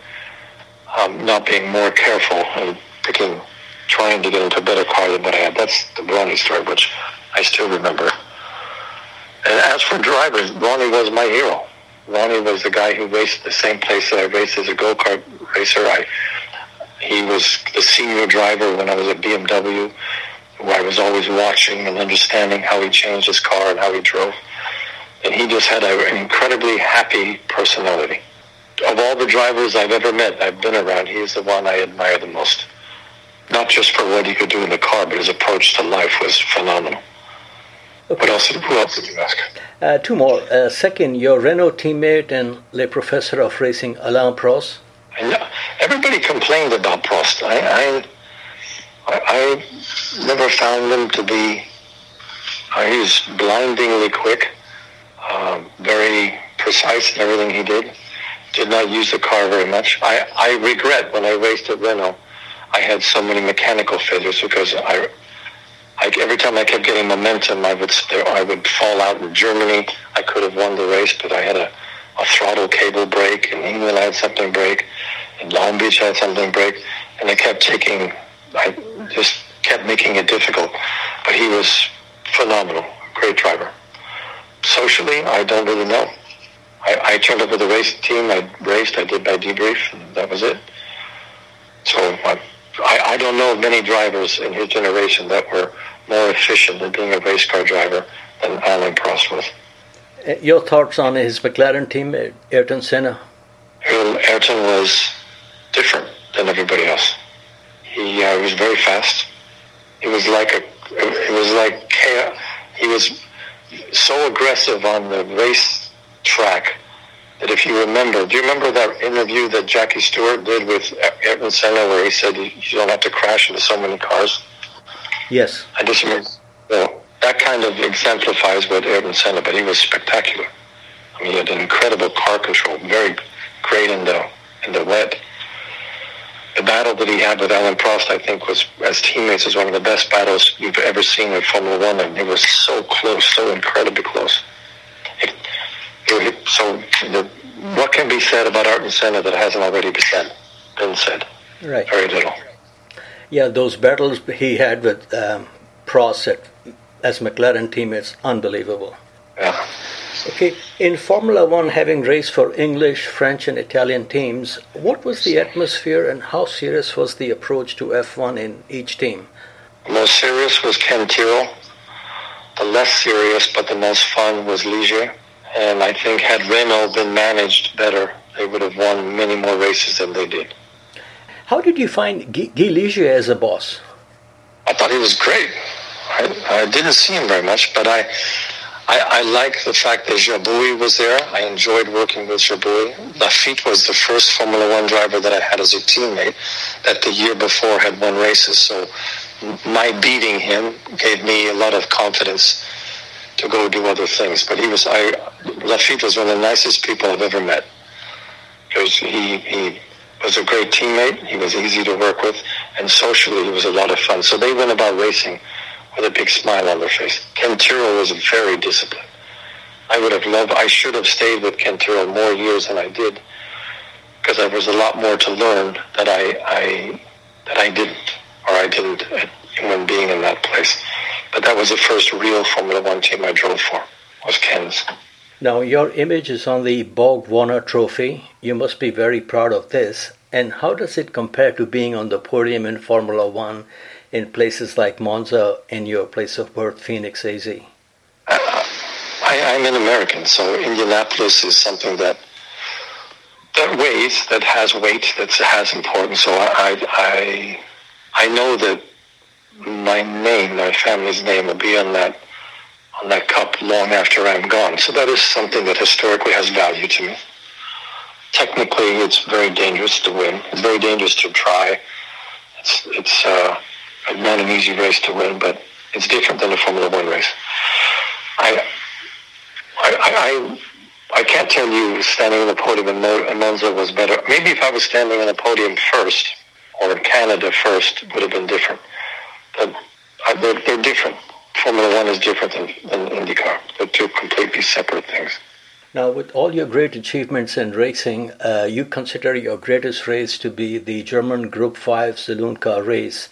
um, not being more careful and picking, trying to get into a better car than what I had. That's the Ronnie story, which I still remember. And as for drivers, Ronnie was my hero. Ronnie was the guy who raced the same place that I raced as a go-kart racer. I, he was the senior driver when I was at BMW, I was always watching and understanding how he changed his car and how he drove. And he just had an incredibly happy personality. Of all the drivers I've ever met, I've been around, he is the one I admire the most. Not just for what he could do in the car, but his approach to life was phenomenal. Okay. What else? Who else did you ask? Uh, two more. Uh, second, your Renault teammate and Le Professor of Racing, Alain Prost. Know, everybody complained about Prost. I, I, I never found him to be. Uh, he was blindingly quick, um, very precise in everything he did. Did not use the car very much. I, I regret when I raced at Renault, I had so many mechanical failures because I I, every time I kept getting momentum, I would I would fall out in Germany. I could have won the race, but I had a, a throttle cable break. In England, I had something break. In Long Beach, I had something break, and I kept taking. I just kept making it difficult. But he was phenomenal, great driver. Socially, I don't really know. I, I turned up with the race team. I raced. I did my debrief, and that was it. So I, I, I don't know of many drivers in his generation that were more efficient at being a race car driver than Alain Prost was. Uh, your thoughts on his McLaren team, Ayrton Senna? Ayrton was different than everybody else. He uh, was very fast. He was like a, it was like he was so aggressive on the race track that if you remember, do you remember that interview that Jackie Stewart did with Ayrton Senna where he said you, don't have to crash into so many cars? Yes. I just remember, well, that kind of exemplifies what Ayrton Senna, but he was spectacular. I mean, he had an incredible car control, very great in the, in the wet. The battle that he had with Alain Prost, I think, was as teammates, is one of the best battles you've ever seen in Formula One, and it was so close, so incredibly close. It, so, the, what can be said about Ayrton Senna that hasn't already been said? Been said. Right. Very little. Yeah, those battles he had with um, Prost at, as McLaren teammates, unbelievable. Yeah. Okay, in Formula One, having raced for English, French, and Italian teams, what was the atmosphere and how serious was the approach to F1 in each team? The most serious was Ken Tyrrell. The less serious but the most fun was Ligier. And I think had Renault been managed better, they would have won many more races than they did. How did you find Guy, Guy Ligier as a boss? I thought he was great. I, I didn't see him very much, but I, I, I like the fact that Jabouille was there. I enjoyed working with Jabouille. Laffite was the first Formula One driver that I had as a teammate that the year before had won races. So my beating him gave me a lot of confidence to go do other things. But he was, I, Laffite was one of the nicest people I've ever met. He, he was a great teammate. He was easy to work with, and socially he was a lot of fun. So they went about racing with a big smile on their face. Ken Tyrrell was very disciplined. I would have loved. I should have stayed with Ken Tyrrell more years than I did, because there was a lot more to learn that I, I that I didn't, or I didn't uh, when being in that place. But that was the first real Formula One team I drove for. Was Ken's. Now, your image is on the Borg Warner Trophy. You must be very proud of this. And how does it compare to being on the podium in Formula One in places like Monza and your place of birth, Phoenix AZ? Uh, I, am an American, so Indianapolis is something that that weighs, that has weight, that has importance. So I, I, I know that my name, my family's name, will be on that on that cup long after I'm gone. So that is something that historically has value to me. Technically, it's very dangerous to win. It's very dangerous to try. It's it's uh, not an easy race to win, but it's different than a Formula One race. I I I, I can't tell you standing on the podium in, Monza was better. Maybe if I was standing on the podium first or in Canada first, would have been different. But uh, they're, they're different. Formula One is different than, than IndyCar. They're two completely separate things. Now, with all your great achievements in racing, uh, you consider your greatest race to be the German Group 5 saloon car race,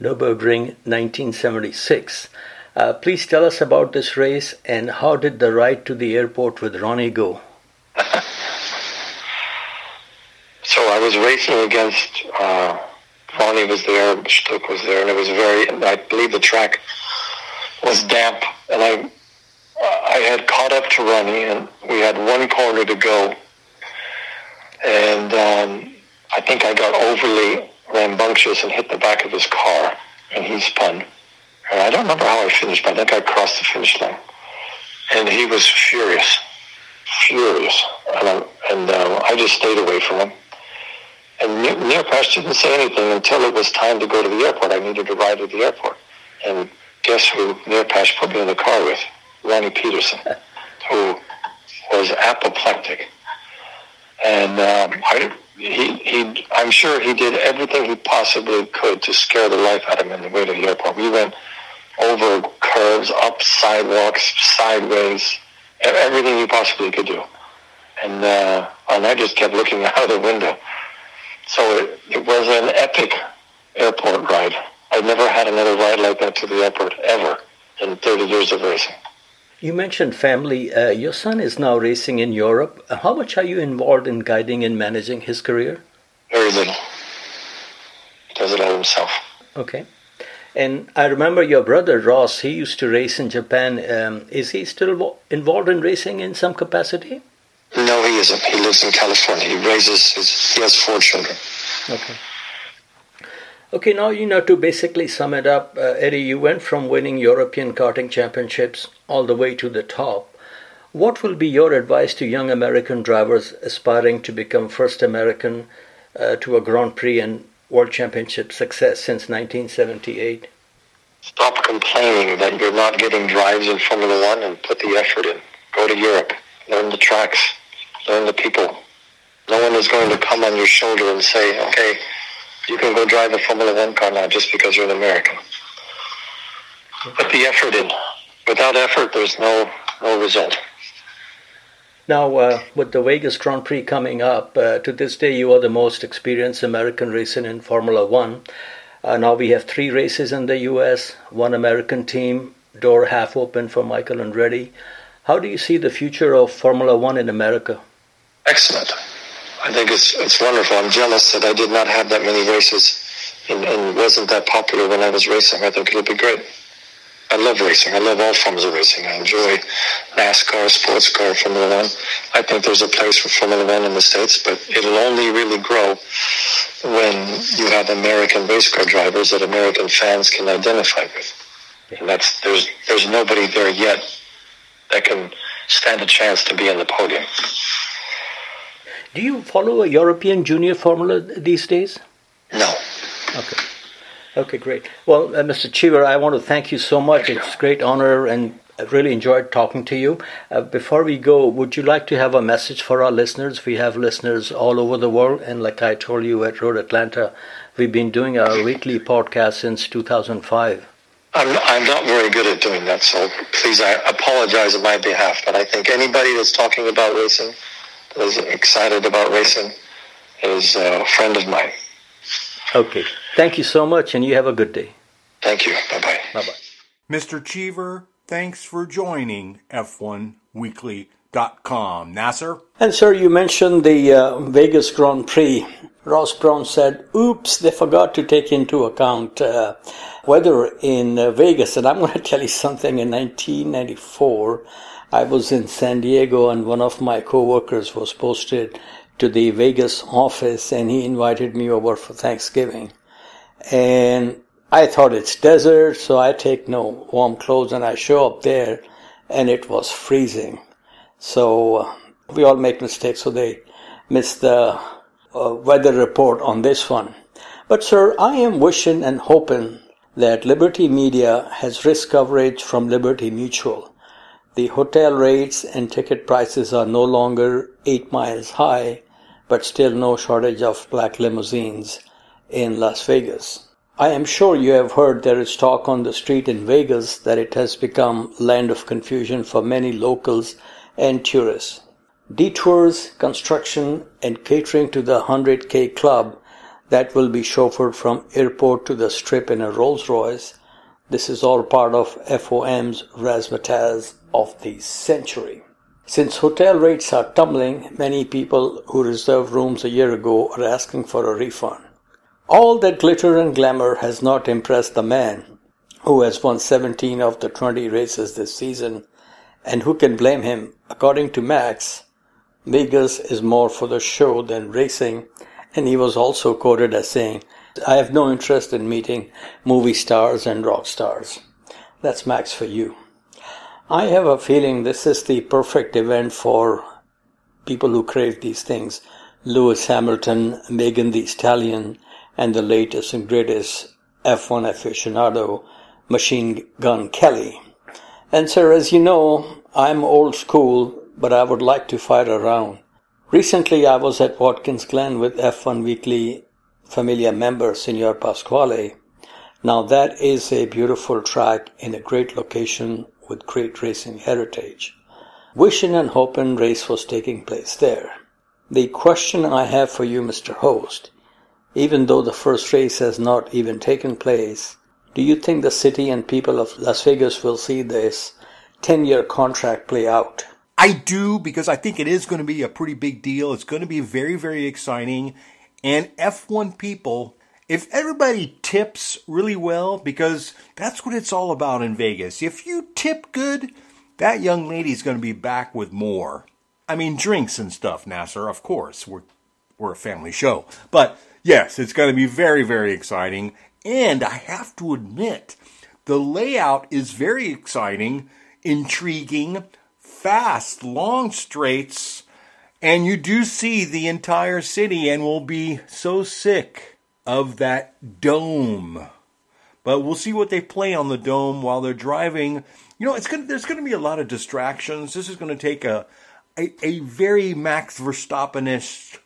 Nürburgring 1976. Uh, please tell us about this race and how did the ride to the airport with Ronnie go? <laughs> so I was racing against uh, Ronnie was there, Stuck was there, and it was very. I believe the track was damp, and I I had caught up to Ronnie, and we had one corner to go, and um, I think I got overly rambunctious and hit the back of his car, and he spun. And I don't remember how I finished, but I think I crossed the finish line. And he was furious, furious. And, I, and uh, I just stayed away from him. And Neerpasch didn't say anything until it was time to go to the airport. I needed to ride to the airport. And guess who Neerpasch put me in the car with? Ronnie Peterson, <laughs> who was apoplectic. And um, I, he, he, I'm sure he did everything he possibly could to scare the life out of me on the way to the airport. We went over curves, up sidewalks, sideways, everything you possibly could do. And, uh, and I just kept looking out of the window. So it, it was an epic airport ride. I've never had another ride like that to the airport ever in 30 years of racing. You mentioned family. Uh, your son is now racing in Europe. How much are you involved in guiding and managing his career? Very little. He does it all himself. Okay. And I remember your brother Ross, he used to race in Japan. Um, is he still involved in racing in some capacity? No, he isn't. He lives in California. He raises his, he has four children. Okay. Okay, now, you know, to basically sum it up, uh, Eddie, you went from winning European karting championships all the way to the top. What will be your advice to young American drivers aspiring to become first American uh, to a Grand Prix and World Championship success since 1978? Stop complaining that you're not getting drives in Formula One and put the effort in. Go to Europe, learn the tracks, learn the people. No one is going to come on your shoulder and say, okay, you can go drive a Formula One car now just because you're an American. Put the effort in. Without effort, there's no, no result. Now, uh, with the Vegas Grand Prix coming up, uh, to this day you are the most experienced American racer in Formula One. Uh, now we have three races in the U.S., one American team, door half open for Michael and Andretti. How do you see the future of Formula One in America? Excellent. I think it's it's wonderful. I'm jealous that I did not have that many races and, and wasn't that popular when I was racing. I think it'll be great. I love racing. I love all forms of racing. I enjoy NASCAR, sports car, Formula One. I think there's a place for Formula One in the States, but it'll only really grow when you have American race car drivers that American fans can identify with. And that's there's there's nobody there yet that can stand a chance to be on the podium. Do you follow a European Junior Formula these days? No. Okay. Okay, great. Well, uh, Mr. Cheever, I want to thank you so much. Thank it's a great honor and I really enjoyed talking to you. Uh, before we go, would you like to have a message for our listeners? We have listeners all over the world, and like I told you at Road Atlanta, we've been doing our weekly podcast since 2005. I'm, I'm not very good at doing that, so please, I apologize on my behalf. But I think anybody that's talking about racing, is excited about racing, is a friend of mine. Okay. Thank you so much, and you have a good day. Thank you. Bye bye. Bye bye. Mr. Cheever, thanks for joining F1Weekly.com. Nasir? And, sir, you mentioned the uh, Vegas Grand Prix. Ross Brawn said, oops, they forgot to take into account uh, weather in uh, Vegas. And I'm going <laughs> to tell you something. In 1994, I was in San Diego, and one of my coworkers was posted to the Vegas office and he invited me over for Thanksgiving. And I thought it's desert, so I take no warm clothes and I show up there and it was freezing. So uh, we all make mistakes, so they missed the uh, weather report on this one. But sir, I am wishing and hoping that Liberty Media has risk coverage from Liberty Mutual. The hotel rates and ticket prices are no longer eight miles high, but still no shortage of black limousines in Las Vegas. I am sure you have heard there is talk on the street in Vegas that it has become land of confusion for many locals and tourists. Detours, construction, and catering to the 100K club that will be chauffeured from airport to the strip in a Rolls Royce. This is all part of FOM's razzmatazz of the century. Since hotel rates are tumbling, many people who reserved rooms a year ago are asking for a refund. All that glitter and glamour has not impressed the man who has won 17 of the 20 races this season, and who can blame him? According to Max, Vegas is more for the show than racing, and he was also quoted as saying, I have no interest in meeting movie stars and rock stars. That's Max for you. I have a feeling this is the perfect event for people who crave these things. Lewis Hamilton, Megan Thee Stallion, and the latest and greatest F1 aficionado, Machine Gun Kelly. And sir, as you know, I'm old school, but I would like to fight around. Recently, I was at Watkins Glen with F1 Weekly Familia member Senor Pasquale. Now that is a beautiful track in a great location with great racing heritage. Wishing and hoping race was taking place there. The question I have for you, Mr. Host, even though the first race has not even taken place, do you think the city and people of Las Vegas will see this 10 year contract play out? I do because I think it is going to be a pretty big deal. It's going to be very, very exciting. And F1 people, if everybody tips really well, because that's what it's all about in Vegas. If you tip good, that young lady's going to be back with more. I mean, drinks and stuff, Nasir, of course. We're, we're a family show. But yes, it's going to be very, very exciting. And I have to admit, the layout is very exciting, intriguing, fast, long straights, and you do see the entire city and will be so sick of that dome. But we'll see what they play on the dome while they're driving. You know, it's gonna, there's going to be a lot of distractions. This is going to take a, a, a very Max Verstappenish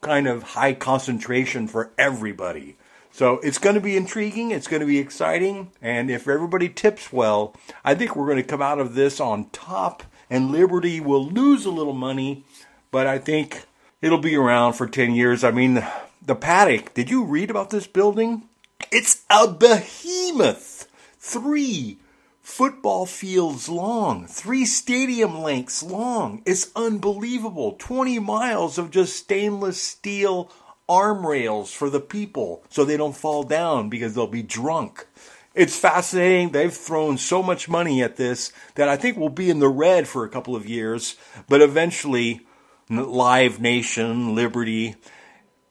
kind of high concentration for everybody. So it's going to be intriguing. It's going to be exciting. And if everybody tips well, I think we're going to come out of this on top. And Liberty will lose a little money, but I think it'll be around for 10 years. I mean, the paddock, did you read about this building? It's a behemoth. Three football fields long, three stadium lengths long. It's unbelievable. 20 miles of just stainless steel arm rails for the people so they don't fall down because they'll be drunk. It's fascinating. They've thrown so much money at this that I think we'll be in the red for a couple of years, but eventually, Live Nation, Liberty,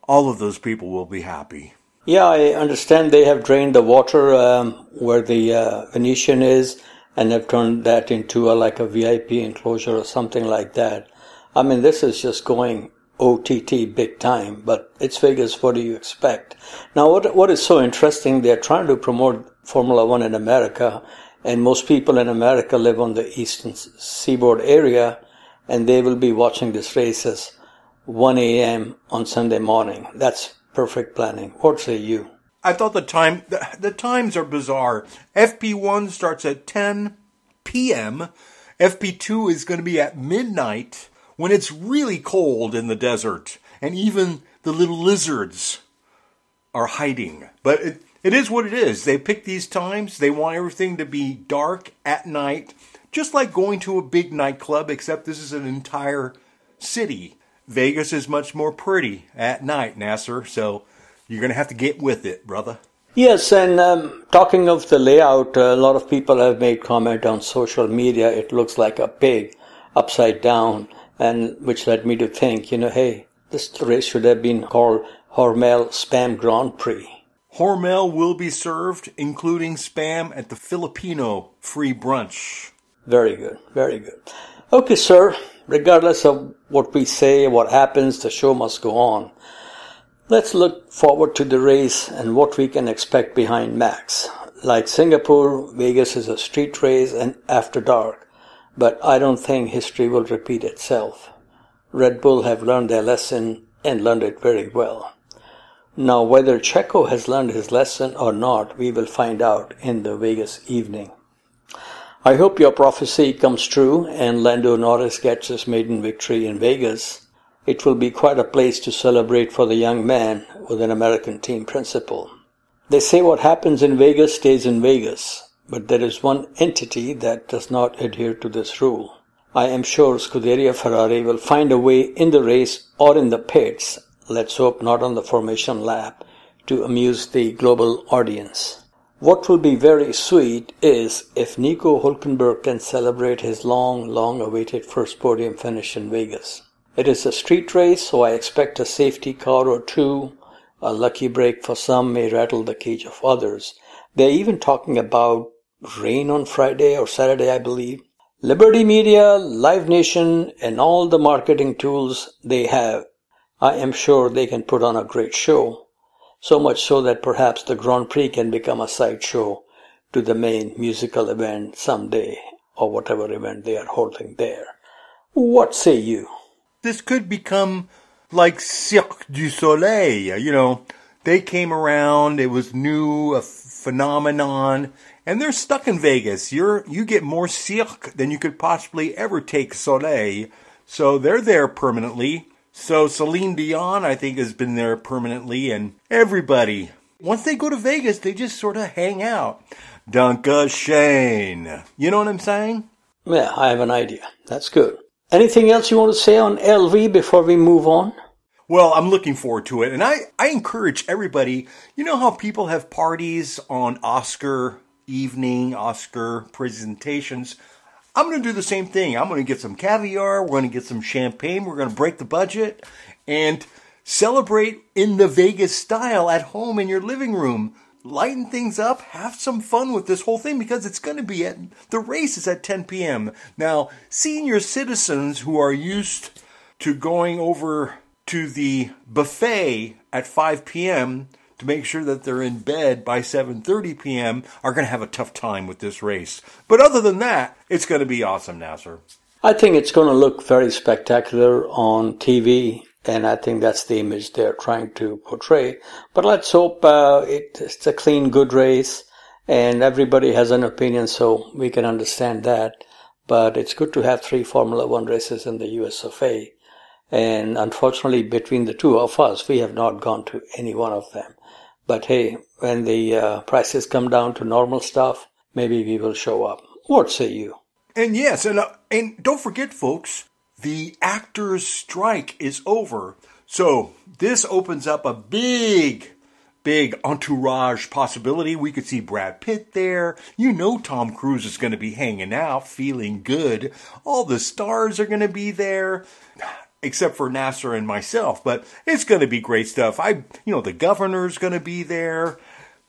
all of those people will be happy. Yeah, I understand they have drained the water um, where the uh, Venetian is and have turned that into a, like a VIP enclosure or something like that. I mean, this is just going OTT big time, but it's Vegas. What do you expect? Now, what what is so interesting? They're trying to promote Formula One in America, and most people in America live on the eastern seaboard area, and they will be watching this race as 1 a.m. on Sunday morning. That's perfect planning. What say you? I thought the time the, the times are bizarre. FP1 starts at 10 p.m. FP2 is going to be at midnight when it's really cold in the desert and even the little lizards are hiding. But it, it is what it is. They pick these times. They want everything to be dark at night, just like going to a big nightclub, except this is an entire city. Vegas is much more pretty at night, Nasir, so you're going to have to get with it, brother. Yes, and um, talking of the layout, a lot of people have made comment on social media. It looks like a pig upside down, and which led me to think, you know, hey, This race should have been called Hormel Spam Grand Prix. Hormel will be served, including spam, at the Filipino free brunch. Very good, very good. Okay, sir, regardless of what we say, what happens, the show must go on. Let's look forward to the race and what we can expect behind Max. Like Singapore, Vegas is a street race and after dark, but I don't think history will repeat itself. Red Bull have learned their lesson and learned it very well. Now, whether Checo has learned his lesson or not, we will find out in the Vegas evening. I hope your prophecy comes true and Lando Norris gets his maiden victory in Vegas. It will be quite a place to celebrate for the young man with an American team principal. They say what happens in Vegas stays in Vegas, but there is one entity that does not adhere to this rule. I am sure Scuderia Ferrari will find a way in the race or in the pits, let's hope not on the formation lap, to amuse the global audience. What will be very sweet is if Nico Hulkenberg can celebrate his long, long awaited first podium finish in Vegas. It is a street race, so I expect a safety car or two. A lucky break for some may rattle the cage of others. They're even talking about rain on Friday or Saturday, I believe. Liberty Media, Live Nation, and all the marketing tools they have, I am sure they can put on a great show so much so that perhaps the Grand Prix can become a sideshow to the main musical event someday, or whatever event they are holding there. What say you? This could become like Cirque du Soleil. You know, they came around, it was new, a phenomenon, and they're stuck in Vegas. You're, you get more Cirque than you could possibly ever take Soleil. So they're there permanently. So Celine Dion, I think, has been there permanently, and everybody. Once they go to Vegas, they just sort of hang out. Dunka Shane. You know what I'm saying? Yeah, I have an idea. That's good. Anything else you want to say on LV before we move on? Well, I'm looking forward to it. And I, I encourage everybody, you know how people have parties on Oscar evening, Oscar presentations? I'm going to do the same thing. I'm going to get some caviar. We're going to get some champagne. We're going to break the budget and celebrate in the Vegas style at home in your living room. Lighten things up, have some fun with this whole thing because it's going to be at the race is at 10 p.m. Now, senior citizens who are used to going over to the buffet at 5 p.m to make sure that they're in bed by 7:30 p.m. are going to have a tough time with this race. But other than that, it's going to be awesome, Nasir. I think it's going to look very spectacular on TV, and I think that's the image they're trying to portray. But let's hope uh, it, it's a clean, good race, and everybody has an opinion, so we can understand that. But it's good to have three Formula One races in the US of A. And unfortunately, between the two of us, we have not gone to any one of them. But hey, when the uh, prices come down to normal stuff, maybe we will show up. What say you? And yes, and uh, and don't forget, folks, the actors' strike is over. So this opens up a big, big entourage possibility. We could see Brad Pitt there. You know, Tom Cruise is going to be hanging out, feeling good. All the stars are going to be there except for Nasir and myself. But it's going to be great stuff. I, you know, the governor's going to be there,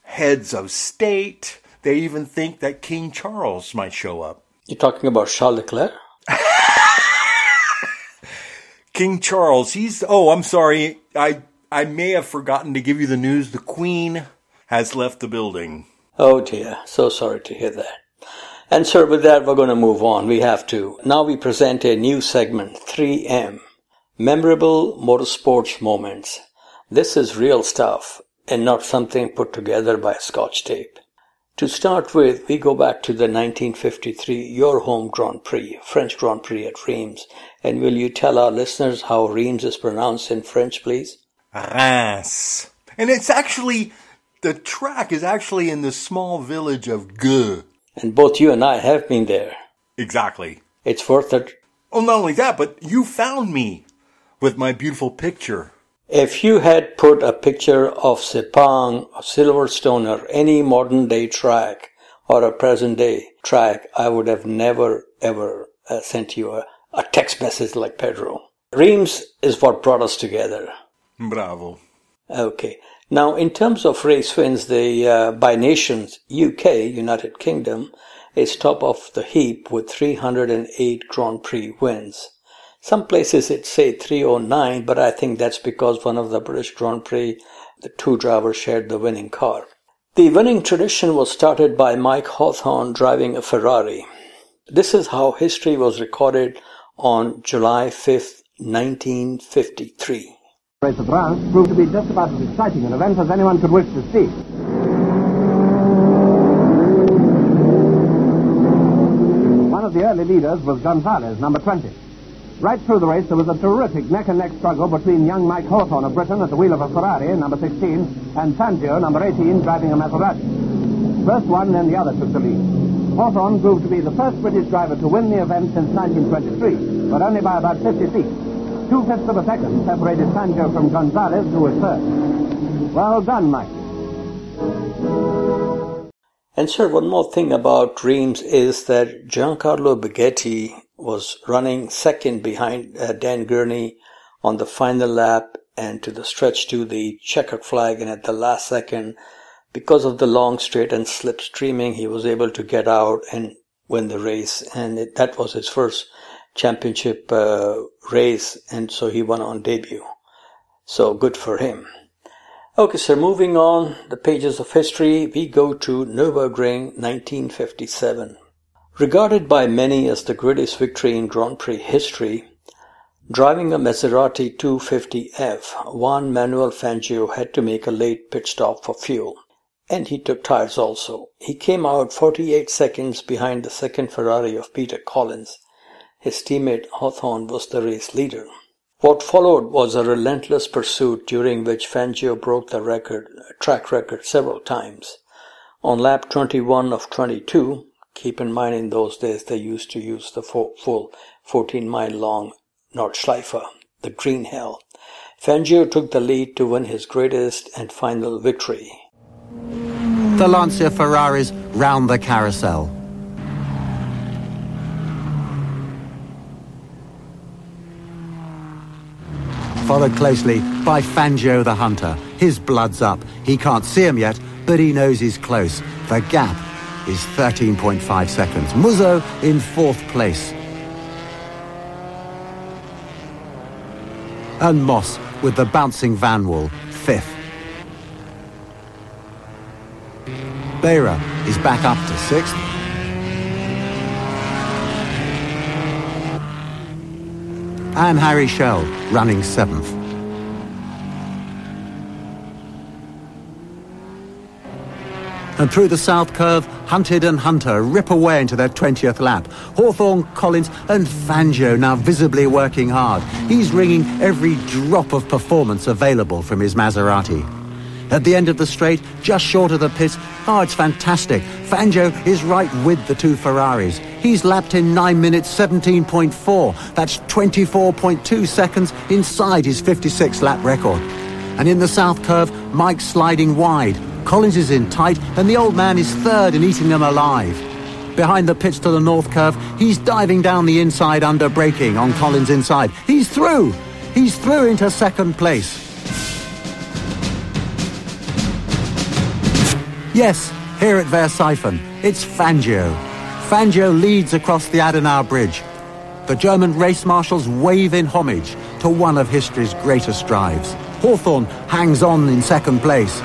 heads of state. They even think that King Charles might show up. You're talking about Charles Leclerc? King Charles, he's, oh, I'm sorry. I, I may have forgotten to give you the news. The Queen has left the building. Oh dear. So sorry to hear that. And sir, with that, we're going to move on. We have to. Now we present a new segment, 3M. Memorable motorsports moments. This is real stuff and not something put together by scotch tape. To start with, we go back to the 1953 Your Home Grand Prix, French Grand Prix at Reims. And will you tell our listeners how Reims is pronounced in French, please? Reims. And it's actually, the track is actually in the small village of Gueux. And both you and I have been there. Exactly. It's worth it. Oh, not only that, but you found me with my beautiful picture. If you had put a picture of Sepang, Silverstone, or any modern day track or a present day track, I would have never ever uh, sent you a, a text message like Pedro. Reims is what brought us together. Bravo. Okay. Now, in terms of race wins, the uh, by nations, UK, United Kingdom, is top of the heap with 308 Grand Prix wins. Some places it say 309, but I think that's because one of the British Grand Prix, the two drivers shared the winning car. The winning tradition was started by Mike Hawthorn driving a Ferrari. This is how history was recorded on July 5th, 1953. The race of France proved to be just about as exciting an event as anyone could wish to see. One of the early leaders was Gonzalez, number 20. Right through the race, there was a terrific neck-and-neck struggle between young Mike Hawthorn of Britain at the wheel of a Ferrari, number 16, and Fangio, number 18, driving a Maserati. First one, then the other took the lead. Hawthorn proved to be the first British driver to win the event since 1923, but only by about 50 feet. Two-fifths of a second separated Fangio from Gonzalez, who was third. Well done, Mike. And sir, one more thing about Reims is that Giancarlo Baghetti was running second behind uh, Dan Gurney on the final lap and to the stretch to the checkered flag. And at the last second because of the long straight and slip streaming he was able to get out and win the race. And it, that was his first championship uh, race. And so he won on debut. So good for him. Okay sir moving on the pages of history we go to nürburgring 1957 Regarded by many as the greatest victory in Grand Prix history, driving a Maserati 250F, Juan Manuel Fangio had to make a late pit stop for fuel. And he took tires also. He came out 48 seconds behind the second Ferrari of Peter Collins. His teammate Hawthorn was the race leader. What followed was a relentless pursuit during which Fangio broke the record, track record several times. On lap 21 of 22, Keep in mind in those days they used to use the full 14 mile long Nordschleife, the Green Hell. Fangio took the lead to win his greatest and final victory. The Lancia Ferraris round the carousel. Followed closely by Fangio the Hunter. His blood's up. He can't see him yet, but he knows he's close. The gap is 13.5 seconds. Musso in fourth place. And Moss with the bouncing Vanwall, fifth. Behra is back up to sixth. And Harry Schell running seventh. And through the south curve, Hunted and Hunter rip away into their 20th lap. Hawthorn, Collins and Fangio now visibly working hard. He's wringing every drop of performance available from his Maserati. At the end of the straight, just short of the pit, oh, it's fantastic. Fangio is right with the two Ferraris. He's lapped in 9 minutes 17.4. That's 24.2 seconds inside his 56 lap record. And in the south curve, Mike's sliding wide. Collins is in tight, and the old man is third and eating them alive. Behind the pits to the north curve, he's diving down the inside under braking on Collins' inside. He's through! He's through into second place. Yes, here at Versailles, it's Fangio. Fangio leads across the Adenauer Bridge. The German race marshals wave in homage to one of history's greatest drives. Hawthorn hangs on in second place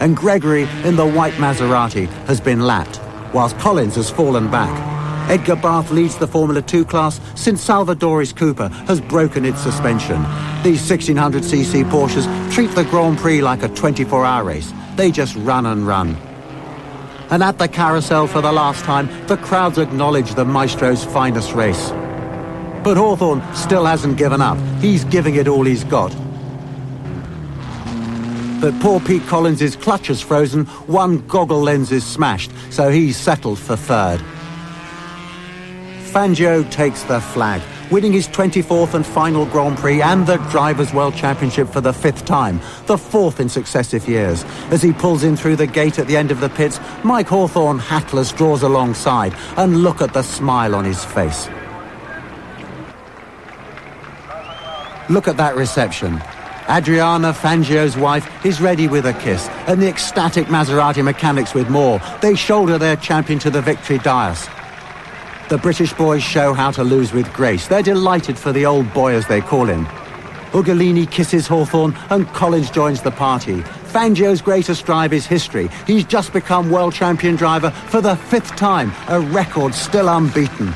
and Gregory in the white Maserati has been lapped, whilst Collins has fallen back. Edgar Barth leads the Formula 2 class since Salvadori's Cooper has broken its suspension. These 1600cc Porsches treat the Grand Prix like a 24-hour race. They just run and run. And at the carousel for the last time, the crowds acknowledge the Maestro's finest race. But Hawthorn still hasn't given up. He's giving it all he's got. But poor Pete Collins' clutch is frozen, one goggle lens is smashed, so he's settled for third. Fangio takes the flag, winning his 24th and final Grand Prix and the Drivers' World Championship for the fifth time, the fourth in successive years. As he pulls in through the gate at the end of the pits, Mike Hawthorn hatless draws alongside, and look at the smile on his face. Look at that reception. Adriana Fangio's wife is ready with a kiss, and the ecstatic Maserati mechanics with more. They shoulder their champion to the victory dais. The British boys show how to lose with grace. They're delighted for the old boy, as they call him. Ugolini kisses Hawthorn, and Collins joins the party. Fangio's greatest drive is history. He's just become world champion driver for the fifth time, a record still unbeaten.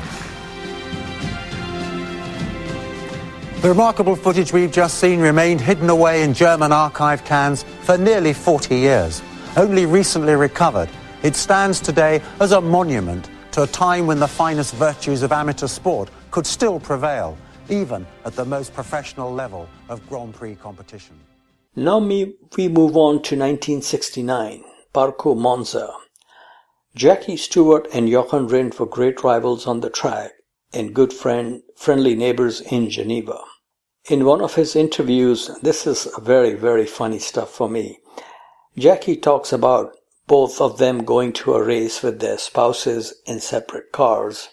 The remarkable footage we've just seen remained hidden away in German archive cans for nearly 40 years. Only recently recovered, it stands today as a monument to a time when the finest virtues of amateur sport could still prevail, even at the most professional level of Grand Prix competition. Now we move on to 1969, Parco Monza. Jackie Stewart and Jochen Rindt were great rivals on the track and good friend, friendly neighbors in Geneva. In one of his interviews, this is very, very funny stuff for me. Jackie talks about both of them going to a race with their spouses in separate cars.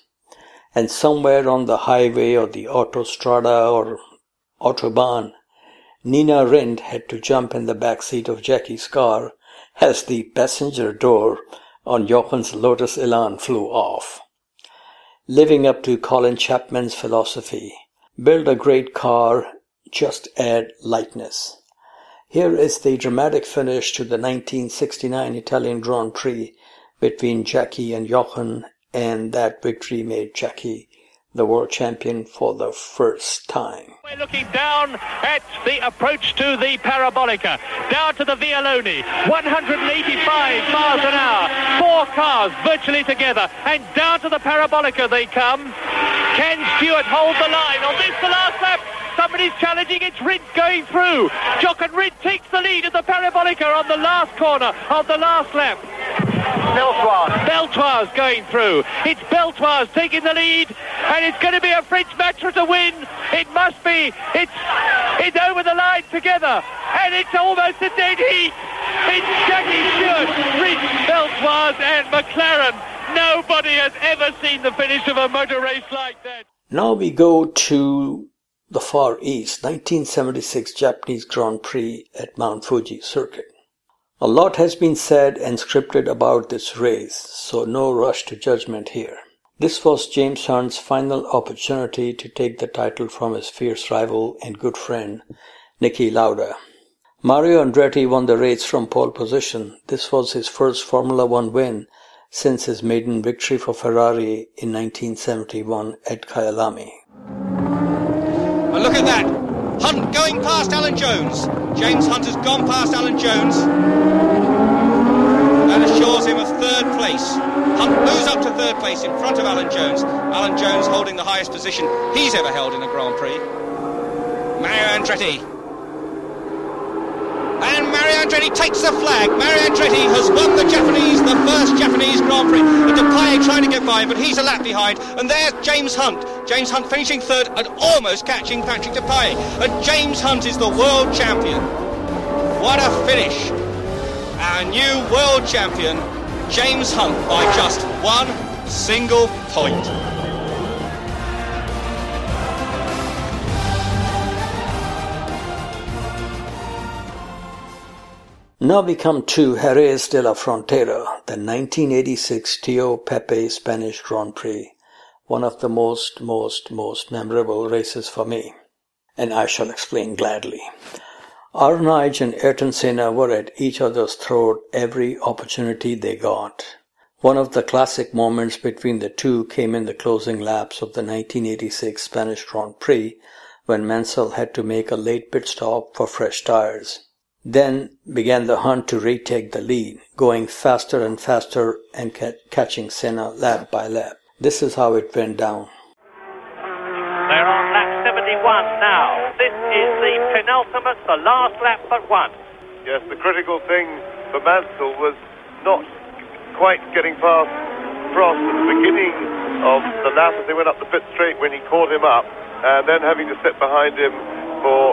And somewhere on the highway or the autostrada or autobahn, Nina Rindt had to jump in the back seat of Jackie's car as the passenger door on Jochen's Lotus Elan flew off. Living up to Colin Chapman's philosophy, build a great car, just add lightness. Here is the dramatic finish to the 1969 Italian Grand Prix between Jackie and Jochen, and that victory made Jackie the world champion for the first time. We're looking down at the approach to the Parabolica, down to the Vialone, 185 miles an hour, four cars virtually together, and down to the Parabolica they come. Can Stewart hold the line on this, the last lap? Somebody's challenging. It's Rindt going through. Jochen Rindt takes the lead at the Parabolica on the last corner of the last lap. Beltoise. Beltoise going through. It's Beltoise taking the lead, and it's going to be a French Matra to win. It must be. It's it's over the line together, and it's almost a dead heat. It's Jackie Stewart, Rindt, Beltoise, and McLaren. Nobody has ever seen the finish of a motor race like that. Now we go to the Far East, 1976 Japanese Grand Prix at Mount Fuji Circuit. A lot has been said and scripted about this race, so no rush to judgment here. This was James Hunt's final opportunity to take the title from his fierce rival and good friend, Niki Lauda. Mario Andretti won the race from pole position. This was his first Formula One win since his maiden victory for Ferrari in 1971 at Kyalami. And look at that. Hunt going past Alan Jones. James Hunt has gone past Alan Jones. That assures him of third place. Hunt moves up to third place in front of Alan Jones. Alan Jones holding the highest position he's ever held in a Grand Prix. Mario Andretti and Mario Andretti takes the flag. Mario Andretti has won the Japanese, the first Japanese Grand Prix. And Depailler trying to get by but he's a lap behind. And there's James Hunt. James Hunt finishing third and almost catching Patrick Depailler. And James Hunt is the world champion. What a finish. Our new world champion, James Hunt, by just one single point. Now we come to Jerez de la Frontera, the 1986 Tío Pepe Spanish Grand Prix, one of the most, most, most memorable races for me, and I shall explain gladly. Arnage and Ayrton Senna were at each other's throat every opportunity they got. One of the classic moments between the two came in the closing laps of the 1986 Spanish Grand Prix when Mansell had to make a late pit stop for fresh tires. Then began the hunt to retake the lead, going faster and faster and ca- catching Senna lap by lap. This is how it went down. They're on lap 71 now. This is penultimate, the last lap but one. Yes, the critical thing for Mansell was not quite getting past Prost at the beginning of the lap as they went up the pit straight when he caught him up, and then having to sit behind him for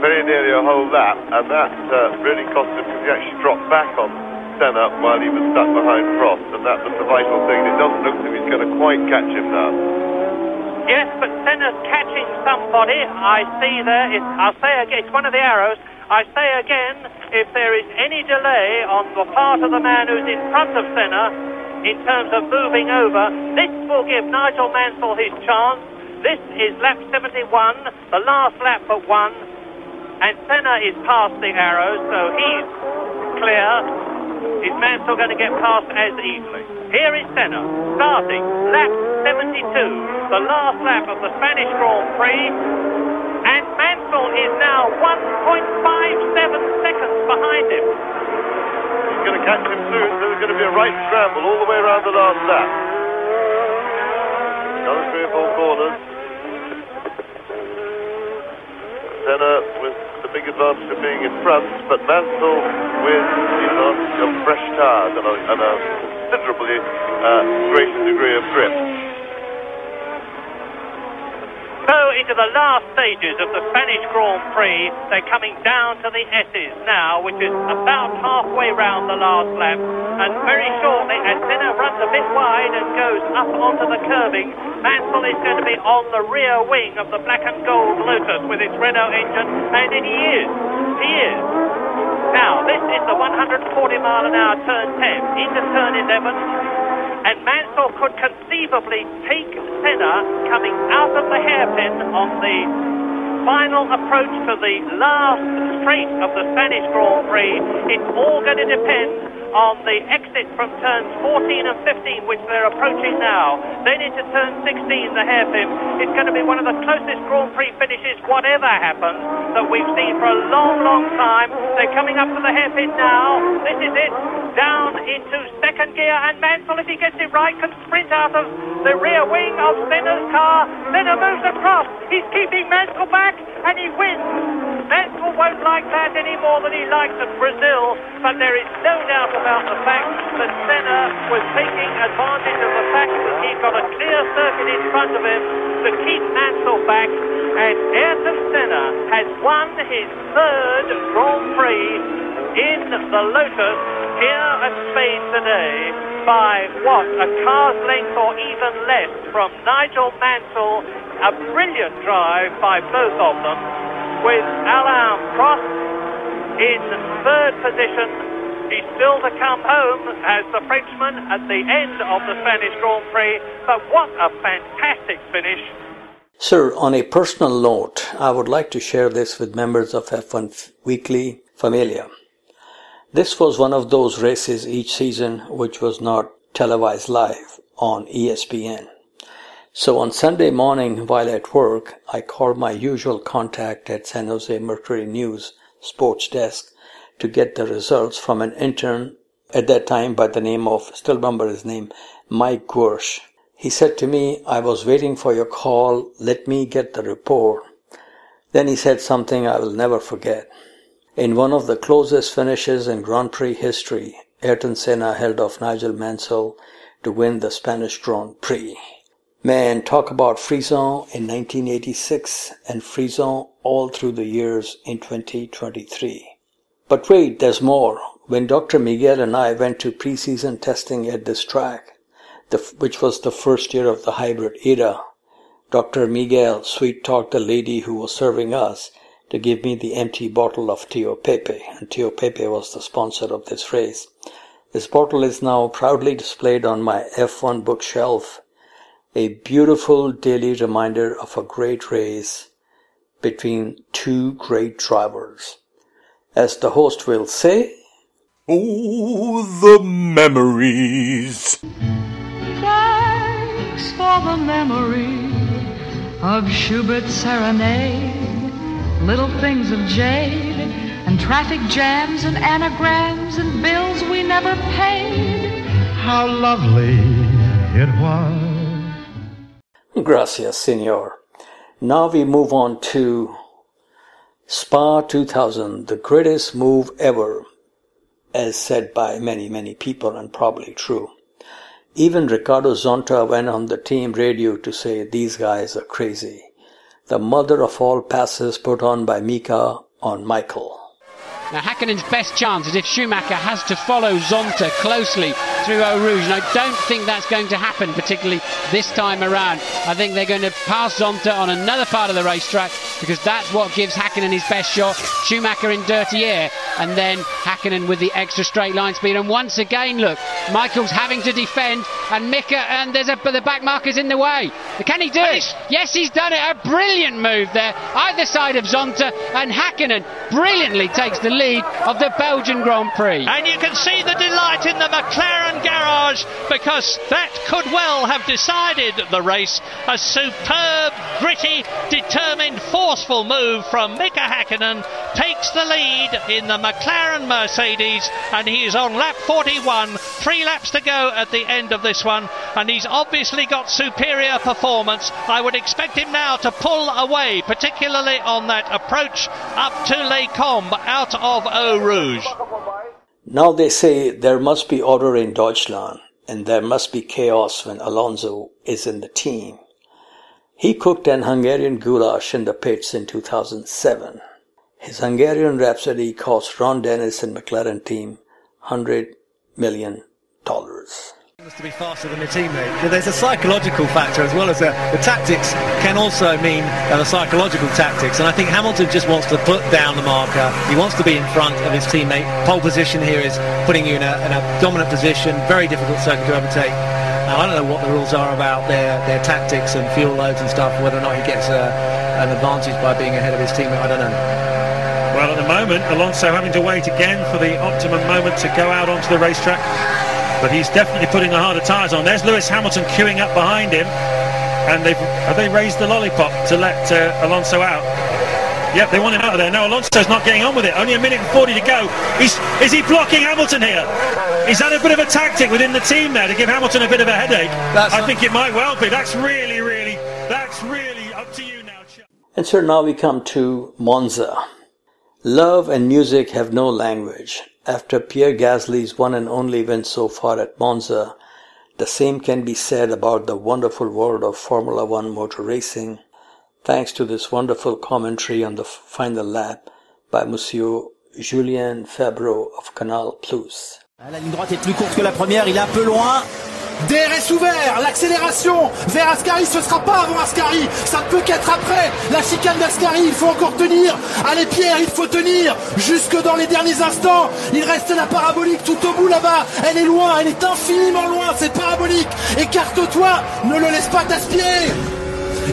very nearly a whole lap, and that uh, really cost him because he actually dropped back on Senna while he was stuck behind Prost, and that was the vital thing. It doesn't look if he's going to quite catch him now. Yes, but Senna's catching somebody. I see there. I'll say again, it's one of the arrows. I say again, if there is any delay on the part of the man who's in front of Senna in terms of moving over, this will give Nigel Mansell his chance. This is lap 71, the last lap but one, and Senna is past the arrows, so he's clear. Is Mansell going to get past as easily? Here is Senna, starting lap 72, the last lap of the Spanish Grand Prix. And Mansell is now 1.57 seconds behind him. He's going to catch him soon, so there's going to be a right scramble all the way around the last lap. Another three or four corners. Senna with the big advantage of being in front, but Mansell with the advantage of fresh tyres and a, and a considerably uh, greater degree of grip. So into the last stages of the Spanish Grand Prix, they're coming down to the S's now, which is about halfway round the last lap. And very shortly, as Senna runs a bit wide and goes up onto the kerbing, Mansell is going to be on the rear wing of the black and gold Lotus with its Renault engine, and he is. He is. Now, this is the 140 mile an hour turn 10 into turn 11 and Mansell could conceivably take Senna coming out of the hairpin on the final approach to the last straight of the Spanish Grand Prix. It's all going to depend on the exit from turns 14 and 15, which they're approaching now. Then into turn 16, the hairpin. It's going to be one of the closest Grand Prix finishes, whatever happens, that we've seen for a long, long time. They're coming up to the hairpin now. This is it. Down into second gear, and Mansell, if he gets it right, can sprint out of the rear wing of Senna's car. Senna moves across. He's keeping Mansell back, and he wins. Mansell won't like that any more than he likes at Brazil, but there is no doubt about the fact that Senna was taking advantage of the fact that he's got a clear circuit in front of him to keep Mansell back, and Ayrton Senna has won his third Grand Prix in the Lotus here at Spain today by what, a car's length or even less from Nigel Mansell. A brilliant drive by both of them with Alain Prost in third position. He's still to come home as the Frenchman at the end of the Spanish Grand Prix, but what a fantastic finish. Sir, on a personal note, I would like to share this with members of F1 Weekly Familia. This was one of those races each season which was not televised live on ESPN. So on Sunday morning while at work, I called my usual contact at San Jose Mercury News sports desk to get the results from an intern at that time by the name of, still remember his name, Mike Guersch. He said to me, I was waiting for your call, let me get the report. Then he said something I will never forget. In one of the closest finishes in Grand Prix history, Ayrton Senna held off Nigel Mansell to win the Spanish Grand Prix. Man, talk about frisson in 1986 and frisson all through the years in 2023. But wait, there's more. When Dr. Miguel and I went to preseason testing at this track, the, which was the first year of the hybrid era, Dr. Miguel sweet talked the lady who was serving us to give me the empty bottle of Tio Pepe, and Tio Pepe was the sponsor of this race. This bottle is now proudly displayed on my F1 bookshelf a beautiful daily reminder of a great race between two great drivers. As the host will say, Oh, the memories. Thanks for the memory of Schubert's serenade, little things of jade, and traffic jams and anagrams and bills we never paid. How lovely it was. Gracias, senor. Now we move on to Spa 2000, the greatest move ever, as said by many, many people and probably true. Even Ricardo Zonta went on the team radio to say these guys are crazy. The mother of all passes put on by Mika on Michael. Now, Hakkinen's best chance is if Schumacher has to follow Zonta closely through Eau Rouge, and I don't think that's going to happen, particularly this time around. I think they're going to pass Zonta on another part of the racetrack because that's what gives Hakkinen his best shot. Schumacher in dirty air, and then Hakkinen with the extra straight line speed. And once again, look, Michael's having to defend, and Mika, and there's a the back marker's in the way. Can he do it? Yes, he's done it. A brilliant move there, either side of Zonta, and Hakkinen brilliantly takes the lead of the Belgian Grand Prix. And you can see the delight in the McLaren garage because that could well have decided the race. A superb, gritty, determined, forceful move from Mika Hakkinen takes the lead in the McLaren Mercedes and he is on lap 41. Three laps to go at the end of this one and he's obviously got superior performance. I would expect him now to pull away, particularly on that approach up to Les Combes out of Eau Rouge. Now they say there must be order in Deutschland and there must be chaos when Alonso is in the team. He cooked an Hungarian goulash in the pits in 2007. His Hungarian Rhapsody cost Ron Dennis and McLaren team $100 million to be faster than a teammate. There's a psychological factor as well as a, the tactics can also mean uh, the psychological tactics. And I think Hamilton just wants to put down the marker. He wants to be in front of his teammate. Pole position here is putting you in a, in a dominant position. Very difficult circuit to overtake. Now, I don't know what the rules are about their, their tactics and fuel loads and stuff, whether or not he gets uh, an advantage by being ahead of his teammate. I don't know. Well, at the moment, Alonso having to wait again for the optimum moment to go out onto the racetrack but he's definitely putting the harder tyres on. There's Lewis Hamilton queuing up behind him, and they've have they raised the lollipop to let uh, Alonso out. Yep, they want him out of there. No, Alonso's not getting on with it. Only a minute and 40 to go. He's, is he blocking Hamilton here? Is that a bit of a tactic within the team there to give Hamilton a bit of a headache? That's I think it might well be. That's really, really, that's really up to you now. Chuck. And so now we come to Monza. Love and music have no language. After Pierre Gasly's one and only win so far at Monza, the same can be said about the wonderful world of Formula One motor racing, thanks to this wonderful commentary on the final lap by Monsieur Julien Fébreau of Canal Plus. La ligne droite est plus courte que la première, il est un peu loin. DRS ouvert, l'accélération vers Ascari, ce sera pas avant Ascari, ça ne peut qu'être après. La chicane d'Ascari, il faut encore tenir. Allez Pierre, il faut tenir jusque dans les derniers instants. Il reste la parabolique tout au bout là-bas. Elle est loin, elle est infiniment loin cette parabolique. Écarte-toi, ne le laisse pas t'aspirer.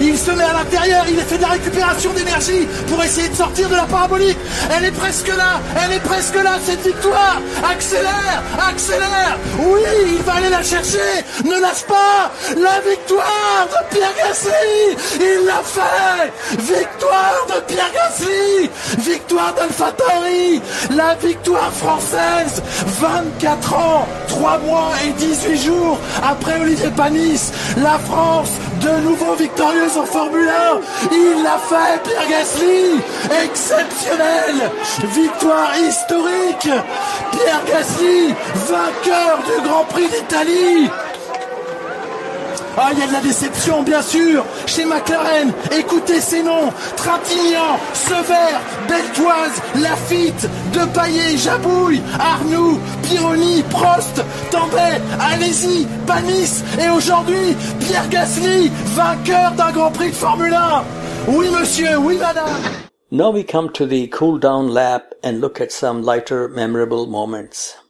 Il se met à l'intérieur, il fait de la récupération d'énergie pour essayer de sortir de la parabolique. Elle est presque là, elle est presque là, cette victoire. Accélère, accélère. Oui, il va aller la chercher. Ne lâche pas. La victoire de Pierre Gasly. Il l'a fait. Victoire de Pierre Gasly. Victoire d'Alpha La victoire française. 24 ans, 3 mois et 18 jours après Olivier Panis. La France, de nouveau victorieuse en Formule 1. Il l'a fait, Pierre Gasly. Exceptionnel. Victoire historique. Pierre Gasly, vainqueur du Grand Prix d'Italie. Ah, il y a de la déception, bien sûr, chez McLaren. Écoutez ces noms. Trintignant, Sever, Beltoise, Lafitte, Depaillé, Jabouille, Arnoux, Pironi, Prost, Tambay, Allez-y, Panis et aujourd'hui, Pierre Gasly, vainqueur d'un Grand Prix de Formule 1. Oui, monsieur, oui, madame. Now we come to the cool down lap and look at some lighter, memorable moments.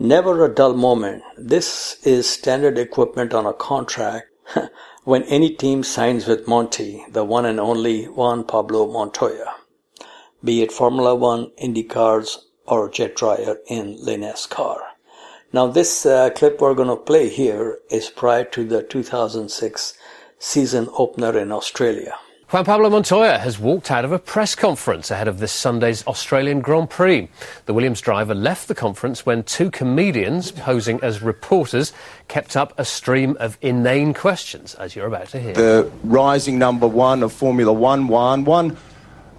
Never a dull moment. This is standard equipment on a contract <laughs> when any team signs with Monty, the one and only Juan Pablo Montoya, be it Formula One, IndyCars, or jet dryer in Le Car. Now, this uh, clip we're going to play here is prior to the 2006 season opener in Australia. Juan Pablo Montoya has walked out of a press conference ahead of this Sunday's Australian Grand Prix. The Williams driver left the conference when two comedians posing as reporters kept up a stream of inane questions, as you're about to hear. The rising number one of Formula One, Juan, one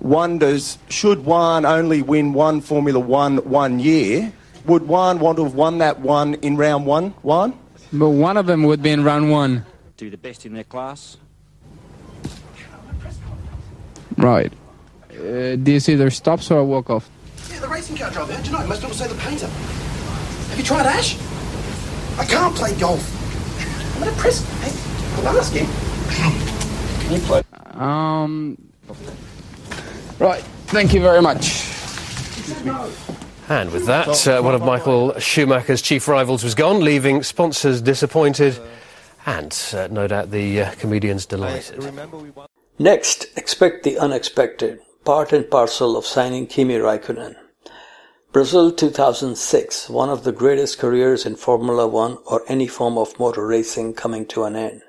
wonders should Juan only win one Formula One one year? Would Juan want to have won that one in round one, Juan? But one of them would be in round one. Do the best in their class Right. Uh, do you see their stops or a walk off? Yeah, the racing car driver. How'd you know? Most people say the painter. Have you tried Ash? I can't play golf. I'm at a press. Hey, I'm asking. Can you play? <laughs> Um. Right. Thank you very much. And with that, uh, one of Michael Schumacher's chief rivals was gone, leaving sponsors disappointed and uh, no doubt the uh, comedians delighted. Next, expect the unexpected, part and parcel of signing Kimi Raikkonen. Brazil 2006, one of the greatest careers in Formula One or any form of motor racing coming to an end.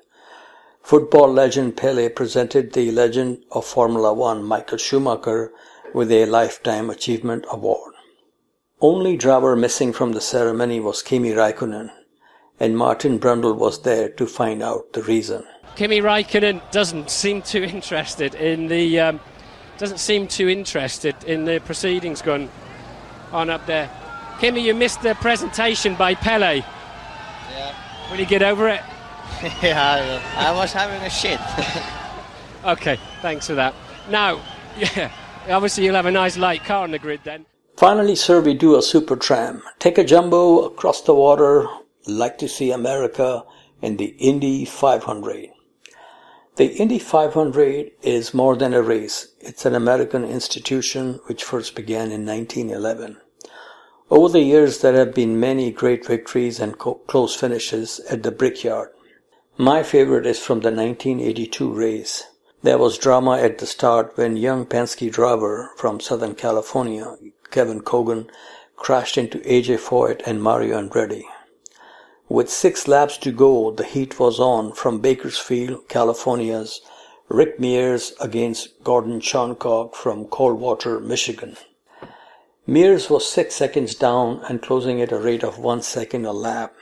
Football legend Pele presented the legend of Formula One, Michael Schumacher, with a Lifetime Achievement Award. Only driver missing from the ceremony was Kimi Raikkonen, and Martin Brundle was there to find out the reason. Kimi Raikkonen doesn't seem too interested in the um, doesn't seem too interested in the proceedings going on up there. Kimi, you missed the presentation by Pele. Yeah. Will you get over it? <laughs> yeah, I was having a shit. <laughs> okay, thanks for that. Now, <laughs> yeah, obviously you'll have a nice light car on the grid then. Finally, sir, we do a Supertramp. Take a jumbo across the water, like to see America in the Indy 500. The Indy 500 is more than a race. It's an American institution which first began in 1911. Over the years, there have been many great victories and co- close finishes at the Brickyard. My favorite is from the 1982 race. There was drama at the start when young Penske driver from Southern California, Kevin Cogan, crashed into AJ Foyt and Mario Andretti. With six laps to go, the heat was on from Bakersfield, California's Rick Mears against Gordon Johncock from Coldwater, Michigan. Mears was six seconds down and closing at a rate of one second a lap.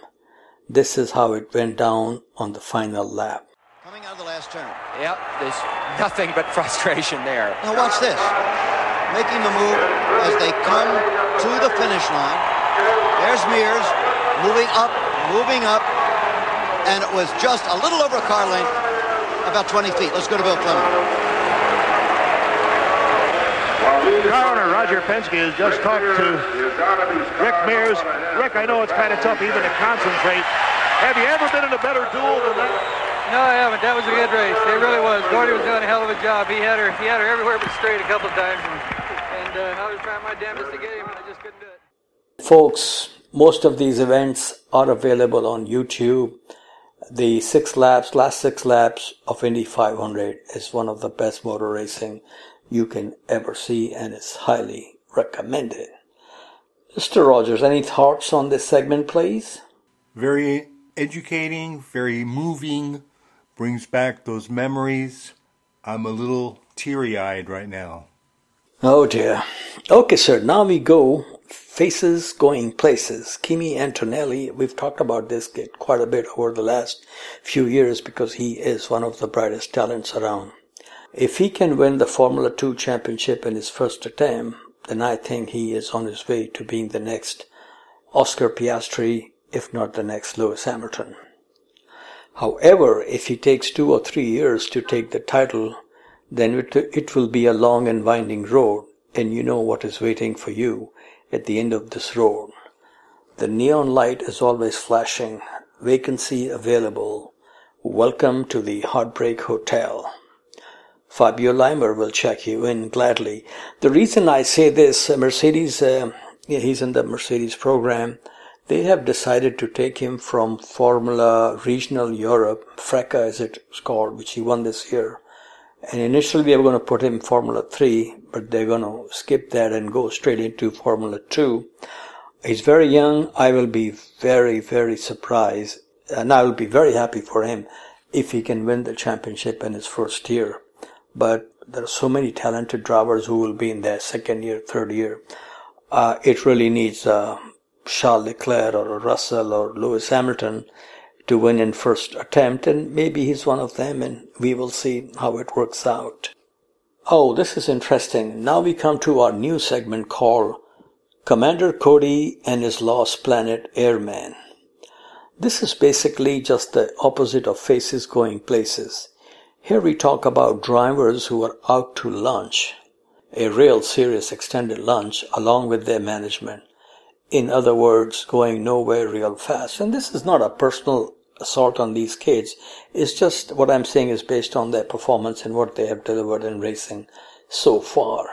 This is how it went down on the final lap. Coming out of the last turn. Yep, there's nothing but frustration there. Now watch this. Making the move as they come to the finish line. There's Mears moving up, moving up, and it was just a little over a car length, about 20 feet. Let's go to Bill Clement. Car owner Roger Penske has just talked to Rick Mears. Rick, I know it's kind of tough even to concentrate. Have you ever been in a better duel than that? No, I haven't. That was a good race. It really was. Gordy was doing a hell of a job. He had her. He had her everywhere but straight a couple times, and, and uh, I was trying my damnedest to get him, and I just couldn't do it. Folks, most of these events are available on YouTube. The six laps, last six laps of Indy 500 is one of the best motor racing you can ever see and it's highly recommended. Mr. Rogers, any thoughts on this segment, please? Very educating, very moving, brings back those memories. I'm a little teary eyed right now. Oh dear. Okay, sir, now we go faces going places. Kimi Antonelli, we've talked about this quite a bit over the last few years because he is one of the brightest talents around. If he can win the Formula 2 championship in his first attempt, then I think he is on his way to being the next Oscar Piastri, if not the next Lewis Hamilton. However, if he takes two or three years to take the title, then it, it will be a long and winding road, and you know what is waiting for you at the end of this road. The neon light is always flashing, vacancy available. Welcome to the Heartbreak Hotel. Fabio Leimer will check you in gladly. The reason I say this, Mercedes, uh, he's in the Mercedes program. They have decided to take him from Formula Regional Europe, FRECA as it's called, which he won this year. And initially they were going to put him Formula 3, but they're going to skip that and go straight into Formula 2. He's very young. I will be very, very surprised, and I will be very happy for him if he can win the championship in his first year but there are so many talented drivers who will be in their second year, third year. Uh, it really needs uh, Charles Leclerc or Russell or Lewis Hamilton to win in first attempt, and maybe he's one of them, and we will see how it works out. Oh, this is interesting. Now we come to our new segment called Commander Cody and his Lost Planet Airman. This is basically just the opposite of faces going places. Here we talk about drivers who are out to lunch. a real serious extended lunch along with their management. In other words, going nowhere real fast. And this is not a personal assault on these kids. is just what I'm saying is based on their performance and what they have delivered in racing so far.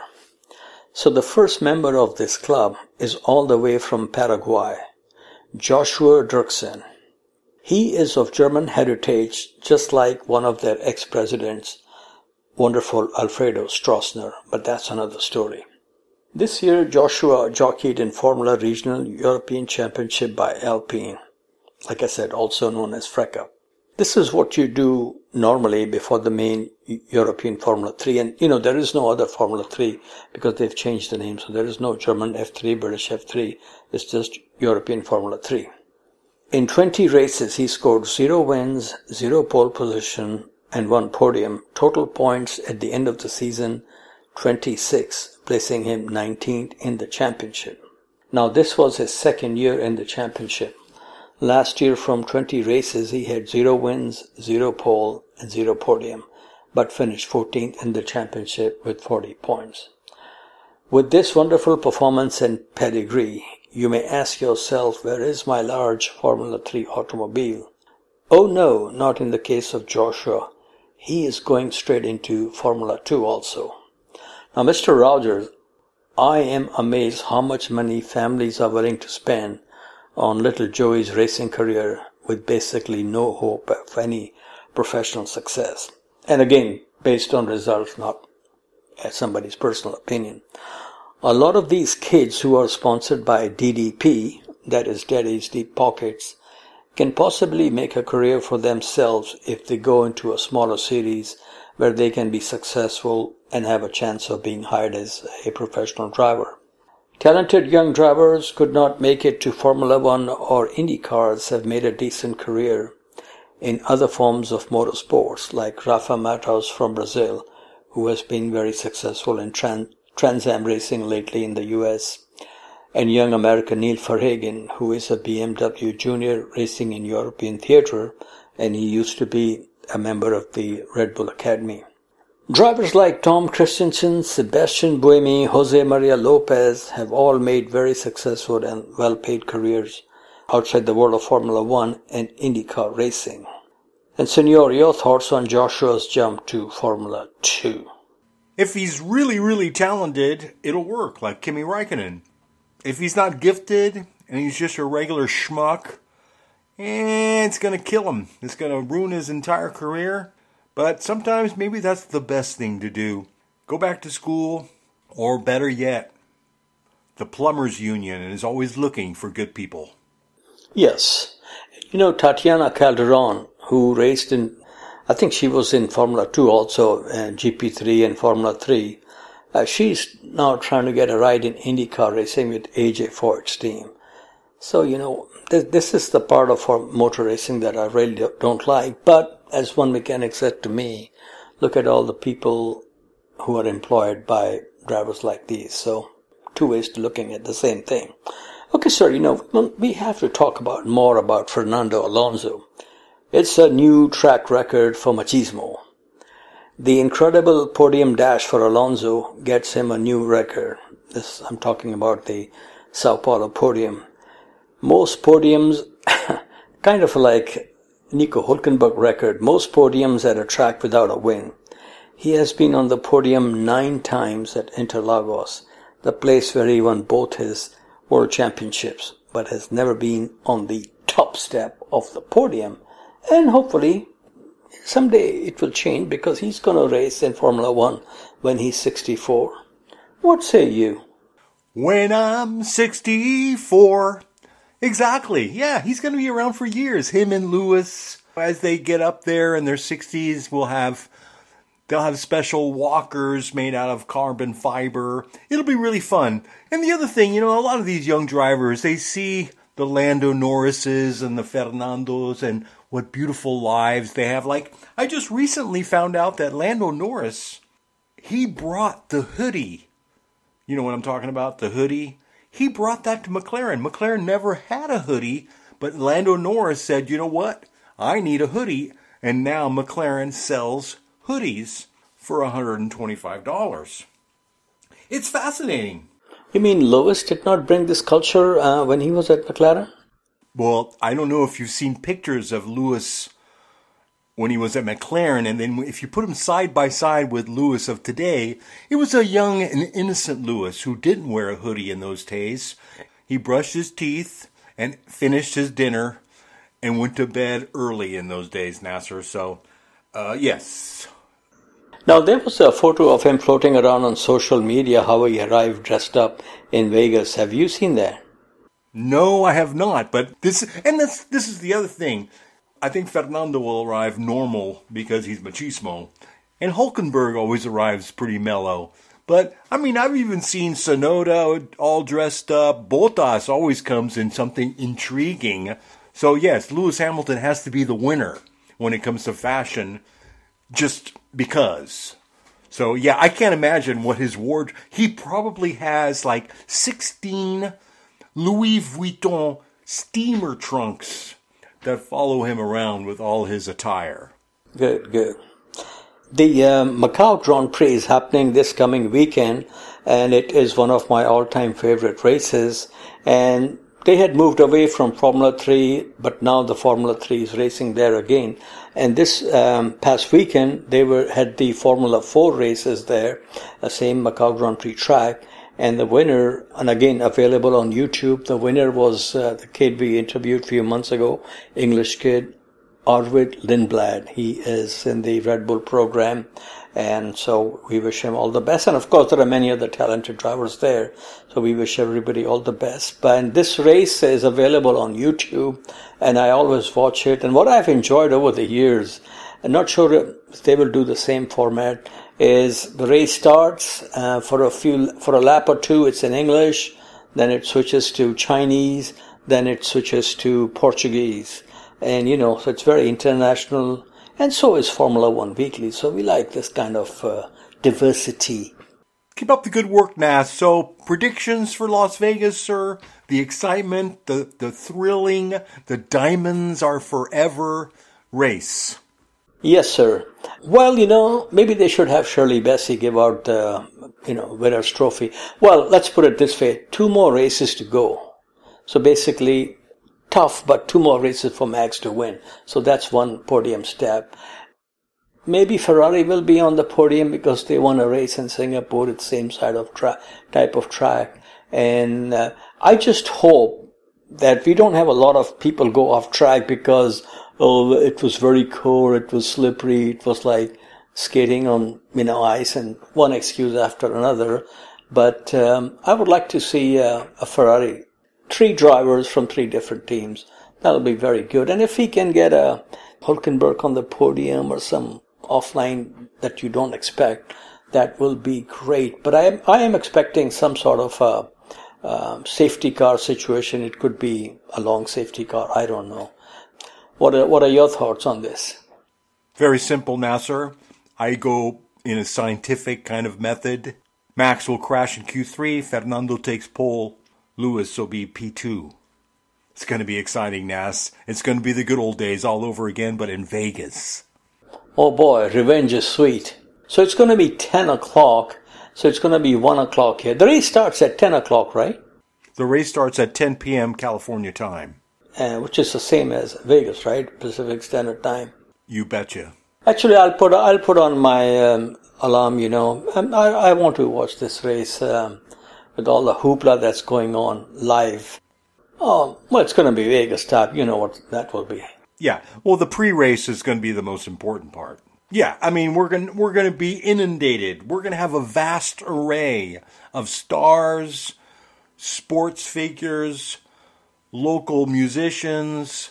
So the first member of this club is all the way from Paraguay, Joshua Duerksen. He is of German heritage, just like one of their ex-presidents, wonderful Alfredo Stroessner, but that's another story. This year, Joshua jockeyed in Formula Regional European Championship by Alpine, like I said, also known as FRECA. This is what you do normally before the main European Formula 3. And, you know, there is no other Formula 3 because they've changed the name. So there is no German F3, British F3. It's just European Formula 3. In 20 races, he scored zero wins, zero pole position, and one podium. Total points at the end of the season, 26, placing him 19th in the championship. Now, this was his second year in the championship. Last year, from 20 races, he had zero wins, zero pole, and zero podium, but finished 14th in the championship with 40 points. With this wonderful performance and pedigree, you may ask yourself, where is my large Formula 3 automobile? Oh no, not in the case of Joshua. He is going straight into Formula 2 also. Now, Mr. Rogers, I am amazed how much money families are willing to spend on little Joey's racing career with basically no hope of any professional success. And again, based on results, not as somebody's personal opinion. A lot of these kids who are sponsored by DDP, that is Daddy's Deep Pockets, can possibly make a career for themselves if they go into a smaller series where they can be successful and have a chance of being hired as a professional driver. Talented young drivers could not make it to Formula One or Indy cars have made a decent career in other forms of motorsports, like Rafa Matos from Brazil, who has been very successful in Trans, Trans Am racing lately in the US, and young American Neil Verhagen, who is a BMW junior racing in European theatre, and he used to be a member of the Red Bull Academy. Drivers like Tom Kristensen, Sebastian Buemi, Jose Maria Lopez have all made very successful and well-paid careers outside the world of Formula One and IndyCar racing. And Senor, your thoughts on Joshua's jump to Formula 2? If he's really, really talented, it'll work, like Kimi Raikkonen. If he's not gifted and he's just a regular schmuck, eh, it's going to kill him. It's going to ruin his entire career. But sometimes maybe that's the best thing to do. Go back to school, or better yet, the Plumbers Union is always looking for good people. Yes. You know, Tatiana Calderon, who raced in, I think she was in Formula 2 also, and GP3 and Formula 3. Uh, she's now trying to get a ride in IndyCar racing with AJ Foyt's team. So, you know, th- this is the part of uh, motor racing that I really don't like. But as one mechanic said to me, look at all the people who are employed by drivers like these. So, two ways to looking at the same thing. Okay, sir, you know, we have to talk about more about Fernando Alonso. It's a new track record for Machismo. The incredible podium dash for Alonso gets him a new record. This, I'm talking about the Sao Paulo podium. Most podiums, <coughs> kind of like Nico Hulkenberg record, most podiums at a track without a win. He has been on the podium nine times at Interlagos, the place where he won both his world championships, but has never been on the top step of the podium. And hopefully, someday it will change because he's going to race in Formula One when he's 64. What say you? When I'm 64, Exactly. Yeah, he's going to be around for years. Him and Lewis, as they get up there in their 60s, will have they'll have special walkers made out of carbon fiber. It'll be really fun. And the other thing, you know, a lot of these young drivers, they see the Lando Norrises and the Fernandos and what beautiful lives they have. Like I just recently found out that Lando Norris, he brought the hoodie. You know what I'm talking about? The hoodie he brought that to McLaren. McLaren never had a hoodie, but Lando Norris said, you know what? I need a hoodie. And now McLaren sells hoodies for $125. It's fascinating. You mean Lewis did not bring this culture uh, when he was at McLaren? Well, I don't know if you've seen pictures of Lewis when he was at McLaren, and then if you put him side by side with Lewis of today, it was a young and innocent Lewis who didn't wear a hoodie in those days. He brushed his teeth and finished his dinner and went to bed early in those days, Nasir. So, uh, yes. Now, there was a photo of him floating around on social media how he arrived dressed up in Vegas. Have you seen that? No, I have not. But this, and this, this is the other thing. I think Fernando will arrive normal because he's machismo. And Hulkenberg always arrives pretty mellow. But, I mean, I've even seen Tsunoda all dressed up. Bottas always comes in something intriguing. So, yes, Lewis Hamilton has to be the winner when it comes to fashion just because. So yeah, I can't imagine what his ward. He probably has like sixteen Louis Vuitton steamer trunks that follow him around with all his attire. Good, good. The uh, Macau Grand Prix is happening this coming weekend, and it is one of my all-time favorite races. And they had moved away from Formula 3, but now the Formula 3 is racing there again. And this um, past weekend, they were had the Formula 4 races there, the same Macau Grand Prix track. And the winner, and again available on YouTube, the winner was uh, the kid we interviewed a few months ago, English kid, Arvid Lindblad. He is in the Red Bull program. And so we wish him all the best. And of course, there are many other talented drivers there. So we wish everybody all the best. But this race is available on YouTube and I always watch it. And what I've enjoyed over the years, I'm not sure if they will do the same format, is the race starts uh, for a few, for a lap or two, it's in English. Then it switches to Chinese. Then it switches to Portuguese. And, you know, so it's very international and so is Formula One Weekly. So we like this kind of uh, diversity. Keep up the good work, Nas. So predictions for Las Vegas, sir? The excitement, the the thrilling, the diamonds are forever race. Yes, sir. Well, you know, maybe they should have Shirley Bassey give out the, you know, winner's trophy. Well, let's put it this way: two more races to go. So basically, tough, but two more races for Max to win. So that's one podium step. Maybe Ferrari will be on the podium because they won a race in Singapore. It's same side of track, type of track. And uh, I just hope that we don't have a lot of people go off track because, oh, it was very cold, it was slippery, it was like skating on, you know, ice and one excuse after another. But um, I would like to see uh, a Ferrari three drivers from three different teams. That'll be very good. And if he can get a Hulkenberg on the podium or some offline that you don't expect, that will be great. But I am, I am expecting some sort of a, um, safety car situation. It could be a long safety car. I don't know. What are, what are your thoughts on this? Very simple, Nasir. I go in a scientific kind of method. Max will crash in Q3. Fernando takes pole. Lewis will be P2. It's going to be exciting, Nas. It's going to be the good old days all over again, but in Vegas. Oh boy, revenge is sweet. So it's going to be 10 o'clock. So it's going to be 1 o'clock here. The race starts at 10 o'clock, right? The race starts at 10 p.m. California time. Uh, which is the same as Vegas, right? Pacific Standard Time. You betcha. Actually, I'll put I'll put on my um, alarm. You know, um, I I want to watch this race. Um, with all the hoopla that's going on live. Oh, well, it's going to be Vegas top. You know what that will be. Yeah. Well, the pre-race is going to be the most important part. Yeah, I mean, we're going we're going to be inundated. We're going to have a vast array of stars, sports figures, local musicians,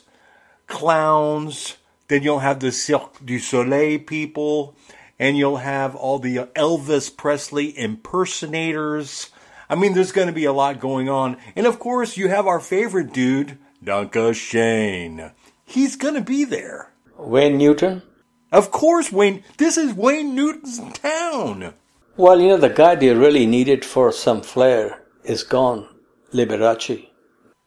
clowns. Then you'll have the Cirque du Soleil people, and you'll have all the Elvis Presley impersonators I mean, there's going to be a lot going on. And of course, you have our favorite dude, Danke Schoen. He's going to be there. Wayne Newton? Of course, Wayne. This is Wayne Newton's town. Well, you know, the guy they really needed for some flair is gone. Liberace.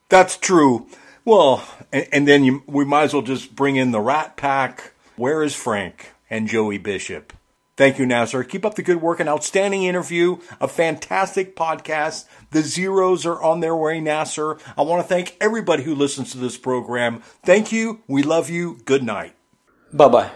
That's true. Well, and, and then you, we might as well just bring in the Rat Pack. Where is Frank and Joey Bishop? Thank you, Nasir. Keep up the good work. An outstanding interview, a fantastic podcast. The zeros are on their way, Nasir. I want to thank everybody who listens to this program. Thank you. We love you. Good night. Bye bye.